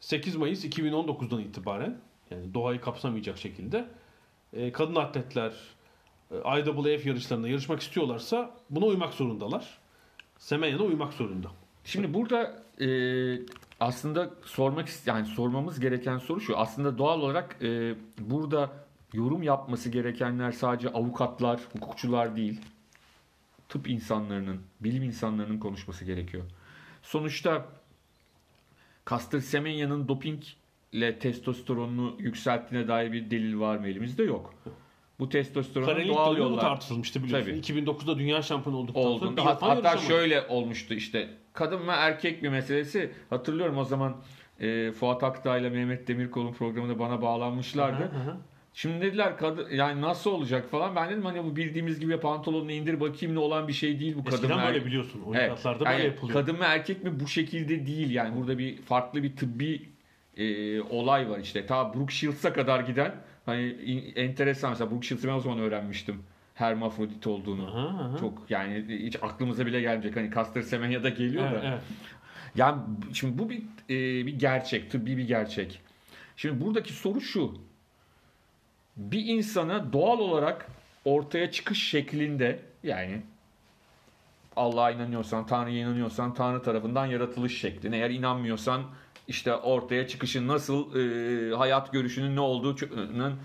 8 Mayıs 2019'dan itibaren yani Doha'yı kapsamayacak şekilde e, kadın atletler e, IAAF yarışlarında yarışmak istiyorlarsa buna uymak zorundalar. Semenya da uymak zorunda. Şimdi burada e, aslında sormak yani sormamız gereken soru şu. Aslında doğal olarak e, burada yorum yapması gerekenler sadece avukatlar, hukukçular değil. Tıp insanlarının, bilim insanlarının konuşması gerekiyor. Sonuçta Caster Semenya'nın dopingle testosteronunu yükselttiğine dair bir delil var mı elimizde yok. Bu testosteronun Karelilik doğal yollar tartışılmıştı biliyorsun. Tabii. 2009'da dünya şampiyonu olduktan sonra olduğunda yıl hat- hatta şöyle olmuştu işte kadın ve erkek bir meselesi hatırlıyorum o zaman e, Fuat Aktağ ile Mehmet Demirkol'un programında bana bağlanmışlardı. Hı hı. Şimdi dediler kadın yani nasıl olacak falan ben dedim hani bu bildiğimiz gibi pantolonunu indir bakayım ne olan bir şey değil bu kadın Eskiden böyle erkek. biliyorsun. Evet. Olimpiyatlarda Yani böyle yapılıyor. kadın ve erkek mi bu şekilde değil yani burada bir farklı bir tıbbi e, olay var işte. Ta Brooke Shields'a kadar giden hani in- enteresan mesela Brooke Shields'ı ben o zaman öğrenmiştim hermafrodit olduğunu. Aha, aha. Çok yani hiç aklımıza bile gelmeyecek. Hani Caster Semenya'da geliyor Evet, da. evet. Yani şimdi bu bir e, bir gerçek, tıbbi bir gerçek. Şimdi buradaki soru şu. Bir insana doğal olarak ortaya çıkış şeklinde yani Allah'a inanıyorsan, Tanrı'ya inanıyorsan Tanrı tarafından yaratılış şeklin. Eğer inanmıyorsan işte ortaya çıkışın nasıl e, hayat görüşünün ne olduğunun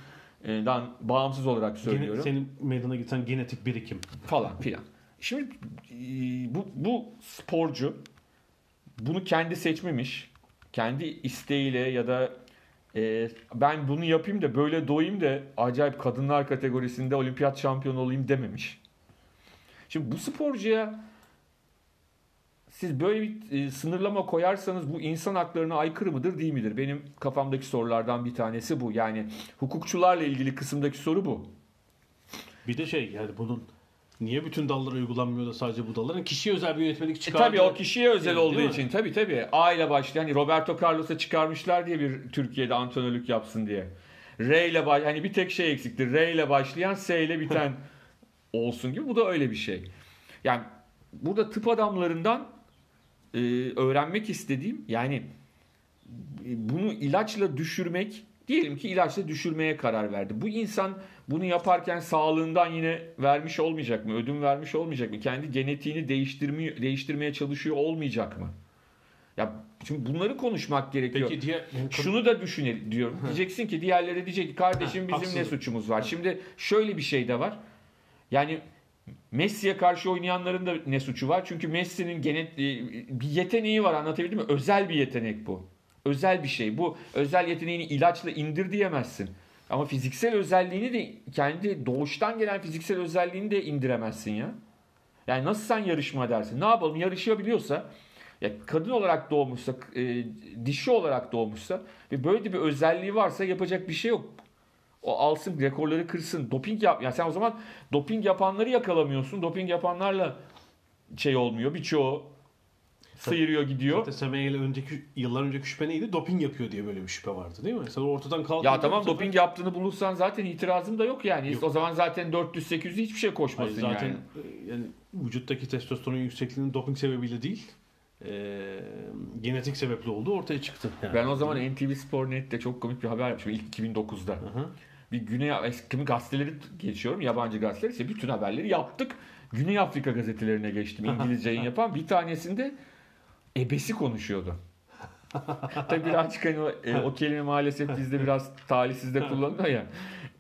e, dan bağımsız olarak Gene- söylüyorum senin meydana getiren genetik birikim. falan filan. Şimdi e, bu, bu sporcu bunu kendi seçmemiş. Kendi isteğiyle ya da e, ben bunu yapayım da böyle doyayım da acayip kadınlar kategorisinde olimpiyat şampiyonu olayım dememiş. Şimdi bu sporcuya siz böyle bir e, sınırlama koyarsanız bu insan haklarına aykırı mıdır değil midir? Benim kafamdaki sorulardan bir tanesi bu. Yani hukukçularla ilgili kısımdaki soru bu. Bir de şey yani bunun niye bütün dallara uygulanmıyor da sadece bu dalların kişiye özel bir yönetmelik E çıkardı. tabii o kişiye özel Değil olduğu mi? için tabii tabii. A ile başlayan hani Roberto Carlos'a çıkarmışlar diye bir Türkiye'de antrenörlük yapsın diye. R ile baş hani bir tek şey eksiktir. R ile başlayan S ile biten <laughs> olsun gibi. Bu da öyle bir şey. Yani burada tıp adamlarından e, öğrenmek istediğim yani e, bunu ilaçla düşürmek diyelim ki ilaçla düşürmeye karar verdi. Bu insan bunu yaparken sağlığından yine vermiş olmayacak mı? Ödün vermiş olmayacak mı? Kendi genetiğini değiştirmeye, değiştirmeye çalışıyor olmayacak mı? Ya şimdi bunları konuşmak gerekiyor. Peki diye Şunu da düşün diyorum. Diyeceksin ki diğerleri diyecek ki kardeşim bizim ne suçumuz var? Şimdi şöyle bir şey de var. Yani Messi'ye karşı oynayanların da ne suçu var? Çünkü Messi'nin gene e, bir yeteneği var anlatabildim mi? Özel bir yetenek bu. Özel bir şey. Bu özel yeteneğini ilaçla indir diyemezsin. Ama fiziksel özelliğini de kendi doğuştan gelen fiziksel özelliğini de indiremezsin ya. Yani nasıl sen yarışma dersin? Ne yapalım? Yarışabiliyorsa ya kadın olarak doğmuşsa, e, dişi olarak doğmuşsa ve böyle bir özelliği varsa yapacak bir şey yok. O alsın, rekorları kırsın. Doping yap. Ya sen o zaman doping yapanları yakalamıyorsun. Doping yapanlarla şey olmuyor. Birçoğu sıyırıyor gidiyor. Zaten Semenye ile önceki yıllar önceki şüphe neydi? Doping yapıyor diye böyle bir şüphe vardı değil mi? Sen ortadan kalkınca Ya tamam sefer- doping yaptığını bulursan zaten itirazım da yok yani. Yok. O zaman zaten 400-800'de hiçbir şey Hayır, koşmasın zaten yani. e, yani vücuttaki testosteron yüksekliğinin doping sebebiyle değil e, genetik sebeple olduğu ortaya çıktı. Yani. Ben o zaman NTV Spor Net'te çok komik bir haber yapmışım ilk 2009'da. Hı hı. Bir Güney eski gazeteleri geçiyorum yabancı gazeteler işte bütün haberleri yaptık. Güney Afrika gazetelerine geçtim İngilizce yayın <laughs> yapan bir tanesinde ebesi konuşuyordu. <laughs> Tabii birazcık hani o, e, o kelime maalesef bizde biraz talihsizde kullanılıyor ya.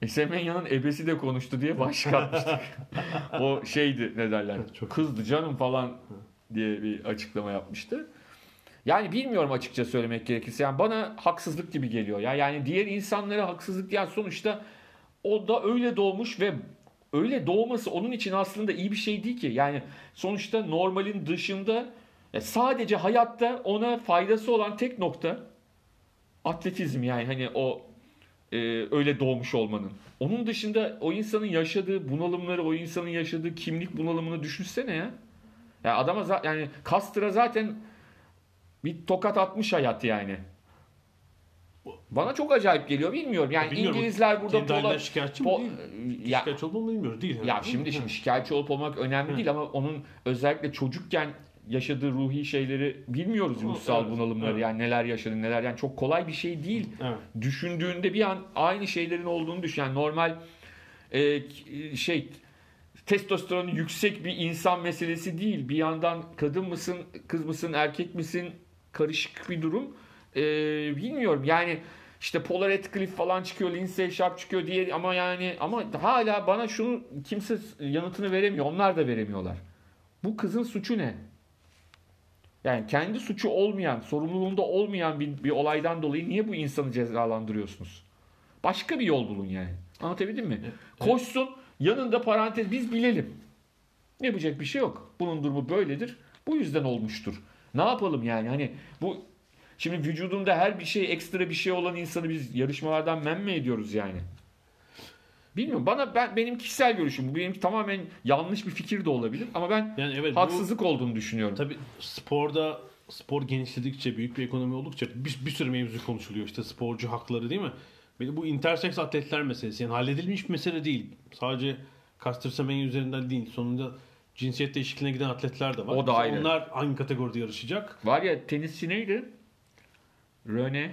E, Semenya'nın ebesi de konuştu diye başlık atmıştık. <laughs> o şeydi ne derler. Çok- Kızdı canım falan diye bir açıklama yapmıştı. Yani bilmiyorum açıkça söylemek gerekirse. Yani bana haksızlık gibi geliyor. Ya yani diğer insanlara haksızlık yani sonuçta o da öyle doğmuş ve öyle doğması onun için aslında iyi bir şey değil ki. Yani sonuçta normalin dışında ya sadece hayatta ona faydası olan tek nokta atletizm yani hani o e, öyle doğmuş olmanın. Onun dışında o insanın yaşadığı bunalımları, o insanın yaşadığı kimlik bunalımını düşünsene ya. Ya adama za- yani Kastra zaten bir tokat atmış hayat yani. Bana çok acayip geliyor bilmiyorum. Yani Bilmiyorum, İngilizler burada pola- şikayetçi mi po- değil? ya, Şikayetçi olduğunu bilmiyoruz değil. ya şimdi şimdi şikayetçi olup olmak önemli değil ama onun özellikle çocukken yaşadığı ruhi şeyleri bilmiyoruz ruhsal evet, bunalımları evet. yani neler yaşadı neler yani çok kolay bir şey değil. Evet. Düşündüğünde bir an aynı şeylerin olduğunu düşün. Yani normal e, şey testosteronu yüksek bir insan meselesi değil. Bir yandan kadın mısın, kız mısın, erkek misin karışık bir durum. E, bilmiyorum yani işte Polar Radcliffe falan çıkıyor, Lindsay Sharp çıkıyor diye ama yani ama hala bana şunu kimse yanıtını veremiyor. Onlar da veremiyorlar. Bu kızın suçu ne? Yani kendi suçu olmayan, sorumluluğunda olmayan bir, bir olaydan dolayı niye bu insanı cezalandırıyorsunuz? Başka bir yol bulun yani. Anlatabildim mi? Koşsun, yanında parantez biz bilelim. Yapacak bir şey yok. Bunun durumu böyledir. Bu yüzden olmuştur. Ne yapalım yani? Hani bu şimdi vücudunda her bir şey ekstra bir şey olan insanı biz yarışmalardan men mi ediyoruz yani? Bilmiyorum. Bana ben benim kişisel görüşüm. Bu benim tamamen yanlış bir fikir de olabilir ama ben Yani evet bu- haksızlık olduğunu düşünüyorum. Tabii sporda spor genişledikçe, büyük bir ekonomi oldukça bir, bir sürü mevzu konuşuluyor. İşte sporcu hakları değil mi? Bu interseks atletler meselesi. Yani halledilmiş bir mesele değil. Sadece Caster Semenya üzerinden değil. Sonunda cinsiyet değişikliğine giden atletler de var. O da ayrı. Onlar hangi kategoride yarışacak? Var ya tenisçi neydi? Rene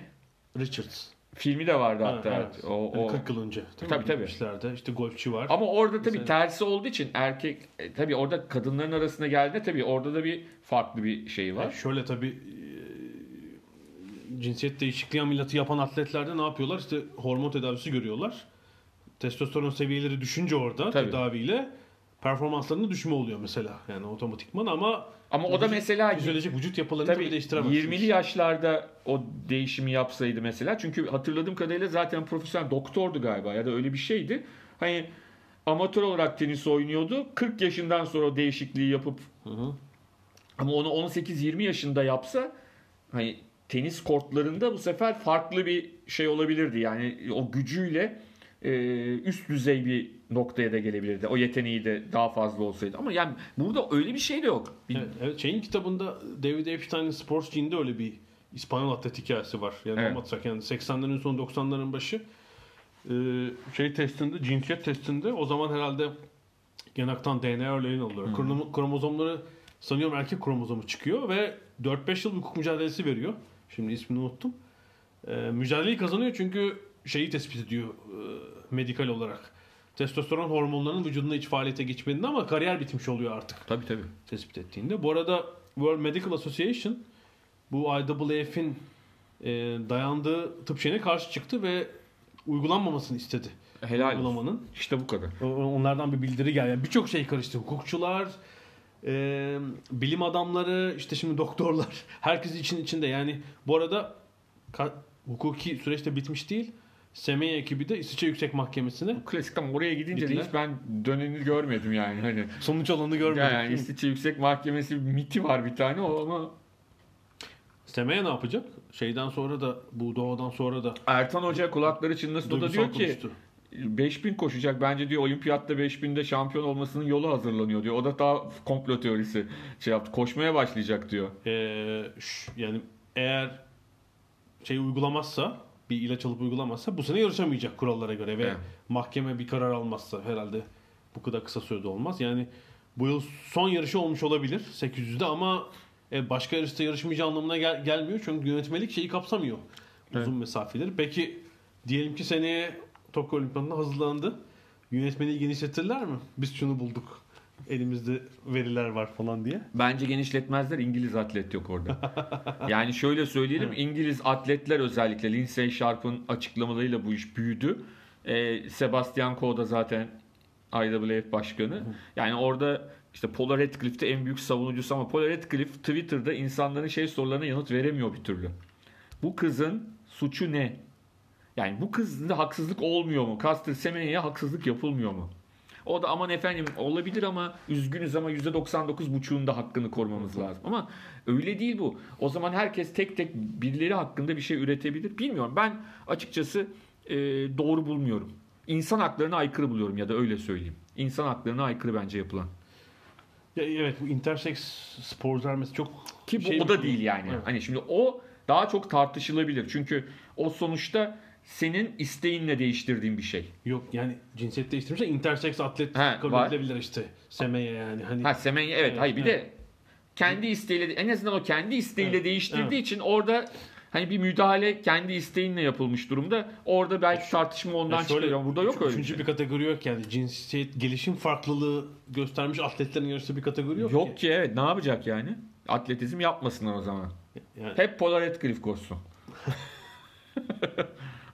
Richards. Filmi de vardı Ha, hatta. evet. O, Yani o. 40 yıl önce. Tabii, tabii. İşlerde. İşte golfçi var. Ama orada tabii Mesela- tersi olduğu için erkek e, tabii orada kadınların arasına geldiğinde tabii orada da bir farklı bir şey var. Yani şöyle tabii e, cinsiyet değişikliği ameliyatı yapan atletlerde ne yapıyorlar? İşte hormon tedavisi görüyorlar. Testosteron seviyeleri düşünce orada Tabii. tedaviyle performanslarında düşme oluyor mesela. Yani otomatikman ama Ama o da mesela fizyolojik vücut yapılarını tabii değiştiremezsiniz. 20'li yaşlarda o değişimi yapsaydı mesela çünkü hatırladığım kadarıyla zaten profesyonel doktordu galiba ya da öyle bir şeydi. Hani amatör olarak tenis oynuyordu. 40 yaşından sonra o değişikliği yapıp ama onu 18-20 yaşında yapsa hani tenis kortlarında bu sefer farklı bir şey olabilirdi. Yani o gücüyle e, üst düzey bir noktaya da gelebilirdi. O yeteneği de daha fazla olsaydı. Ama yani burada öyle bir şey de yok. Evet, evet, şeyin kitabında David Epstein'in Sports Gene'de öyle bir İspanyol atlet hikayesi var. Yani Evet. anlatsak yani 80'lerin sonu 90'ların başı e, şey testinde, cinsiyet testinde o zaman herhalde yanaktan DNA örneğin alıyor. Kromo- Kromozomları sanıyorum erkek kromozomu çıkıyor ve 4-5 yıl hukuk mücadelesi veriyor. Şimdi ismini unuttum. E, mücadeleyi kazanıyor çünkü şeyi tespit ediyor e, medikal olarak. Testosteron hormonlarının vücuduna hiç faaliyete geçmediğinde ama kariyer bitmiş oluyor artık Tabii tabii. tespit ettiğinde. Bu arada World Medical Association bu IAAF'in e, dayandığı tıp şeyine karşı çıktı ve uygulanmamasını istedi. Helal olsun. Uygulamanın. İşte bu kadar. Onlardan bir bildiri geldi. Yani Birçok şey karıştı. Hukukçular, e, bilim adamları, işte şimdi doktorlar. <laughs> Herkes için içinde. Yani bu arada hukuki süreçte bitmiş değil. Semenya ekibi de İsviçre Yüksek Mahkemesi'ne Klasik ama oraya gidince de hiç ben döneni görmedim yani. Hani sonuç alanı görmedik. yani? İsviçre Yüksek Mahkemesi miti var bir tane o ama Semenya ne yapacak? Şeyden sonra da bu doğadan sonra da Ertan Hoca kulakları çınlasın da diyor ki konuştu. 5000 koşacak bence diyor olimpiyatta 5000'de şampiyon olmasının yolu hazırlanıyor diyor. O da daha komplo teorisi şey yaptı. Koşmaya başlayacak diyor. Ee, yani eğer şey uygulamazsa bir ilaç alıp uygulamazsa bu sene yarışamayacak kurallara göre ve Evet. mahkeme bir karar almazsa herhalde bu kadar kısa sürede olmaz. Yani bu yıl son yarışı olmuş olabilir 800'de ama e, başka yarışta yarışmayacağı anlamına gel- gelmiyor. Çünkü yönetmelik şeyi kapsamıyor. Uzun mesafeleri. Peki diyelim ki seneye Tokyo Olimpiyatına hazırlandı. Yönetmeliği genişletirler mi? Biz şunu bulduk. Elimizde veriler var falan diye. Bence genişletmezler. İngiliz atlet yok orada. <laughs> yani şöyle söyleyelim. İngiliz atletler özellikle Lindsay Sharp'ın açıklamalarıyla bu iş büyüdü. Ee, Sebastian Coe da zaten IWF başkanı. Yani orada işte Paul Radcliffe'de en büyük savunucusu ama Paul Radcliffe Twitter'da insanların şey sorularına yanıt veremiyor bir türlü. Bu kızın suçu ne? Yani bu kızda haksızlık olmuyor mu? Caster Semenya'ya haksızlık yapılmıyor mu? O da aman efendim olabilir ama üzgünüz ama %99,5'unda hakkını korumamız lazım. Ama öyle değil bu. O zaman herkes tek tek birileri hakkında bir şey üretebilir. Bilmiyorum. Ben açıkçası e, doğru bulmuyorum. İnsan haklarına aykırı buluyorum ya da öyle söyleyeyim. İnsan haklarına aykırı bence yapılan. Ya, evet bu intersex sporcular mesela çok Ki bu şey o da değil yani. Evet. Hani şimdi o daha çok tartışılabilir. Çünkü o sonuçta senin isteğinle değiştirdiğin bir şey. Yok yani cinsiyet değiştirmişse intersex atlet He, kabul var. edilebilir işte. Semeye yani hani. Ha Semenya evet. Evet, hayır bir evet. de kendi isteğiyle en azından o kendi isteğiyle Evet, değiştirdiği evet. için orada hani bir müdahale kendi isteğinle yapılmış durumda. Orada belki tartışma ondan şöyle, çıkıyor. Burada yok üç- öyle bir Üçüncü şey. bir kategori yok yani. Cinsiyet gelişim farklılığı göstermiş atletlerin yarıştığı bir kategori yok, Yok ki evet ne yapacak yani? Atletizm yapmasınlar o zaman. Yani, Hep Polar Radcliffe koşsun. <laughs>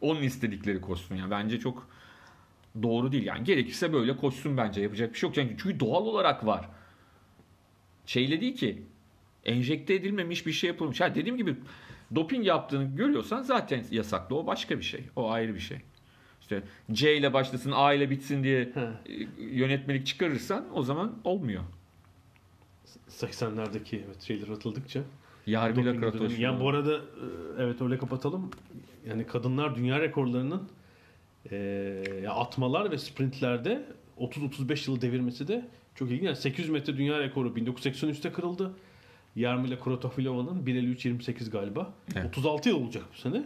Onun istedikleri koşsun yani. Bence çok doğru değil. Yani gerekirse böyle koşsun bence. Yapacak bir şey yok. Çünkü, çünkü doğal olarak var. Şeyle değil ki. Enjekte edilmemiş bir şey yapılmış. Ha dediğim gibi doping yaptığını görüyorsan zaten yasaklı. O başka bir şey. O ayrı bir şey. İşte C ile başlasın A ile bitsin diye He. e, yönetmelik çıkarırsan o zaman olmuyor. 80'lerdeki evet şeyler atıldıkça. Dönemi. kratoş. Yani bu arada e, evet öyle kapatalım. Yani kadınlar dünya rekorlarının e, atmalar ve sprintlerde 30-35 yıl devirmesi de çok ilginç. Yani 800 metre dünya rekoru 1983'te kırıldı. Yarmila Krotofilova'nın 1.53.28 galiba. Evet. 36 yıl olacak bu sene.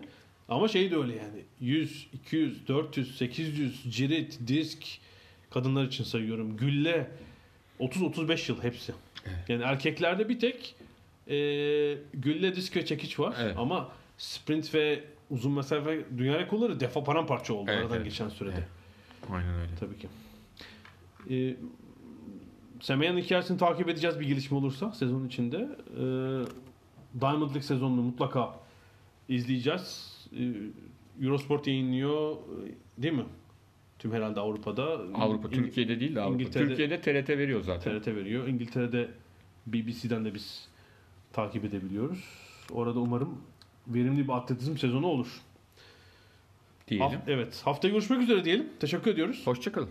Ama şey de öyle yani. 100, 200, 400, 800, cirit, disk kadınlar için sayıyorum. Gülle 30-35 yıl hepsi. Yani erkeklerde bir tek e, gülle, disk ve çekiç var. Evet. Ama sprint ve uzun mesafe dünya rekorları defa paramparça oldu Evet, aradan evet. geçen sürede. Evet. Aynen öyle. Tabii ki. Ee, Semeya'nın hikayesini takip edeceğiz bir gelişme olursa sezon içinde. Ee, Diamond League sezonunu mutlaka izleyeceğiz. Ee, Eurosport yayınlıyor e, değil mi? Tüm herhalde Avrupa'da. Avrupa, İng- Türkiye'de değil de Avrupa. İngiltere'de- Türkiye'de TRT veriyor zaten. TRT veriyor. İngiltere'de BBC'den de biz takip edebiliyoruz. Orada umarım verimli bir atletizm sezonu olur. Diyelim. Haf- evet. Haftaya görüşmek üzere diyelim. Teşekkür ediyoruz. Hoşçakalın.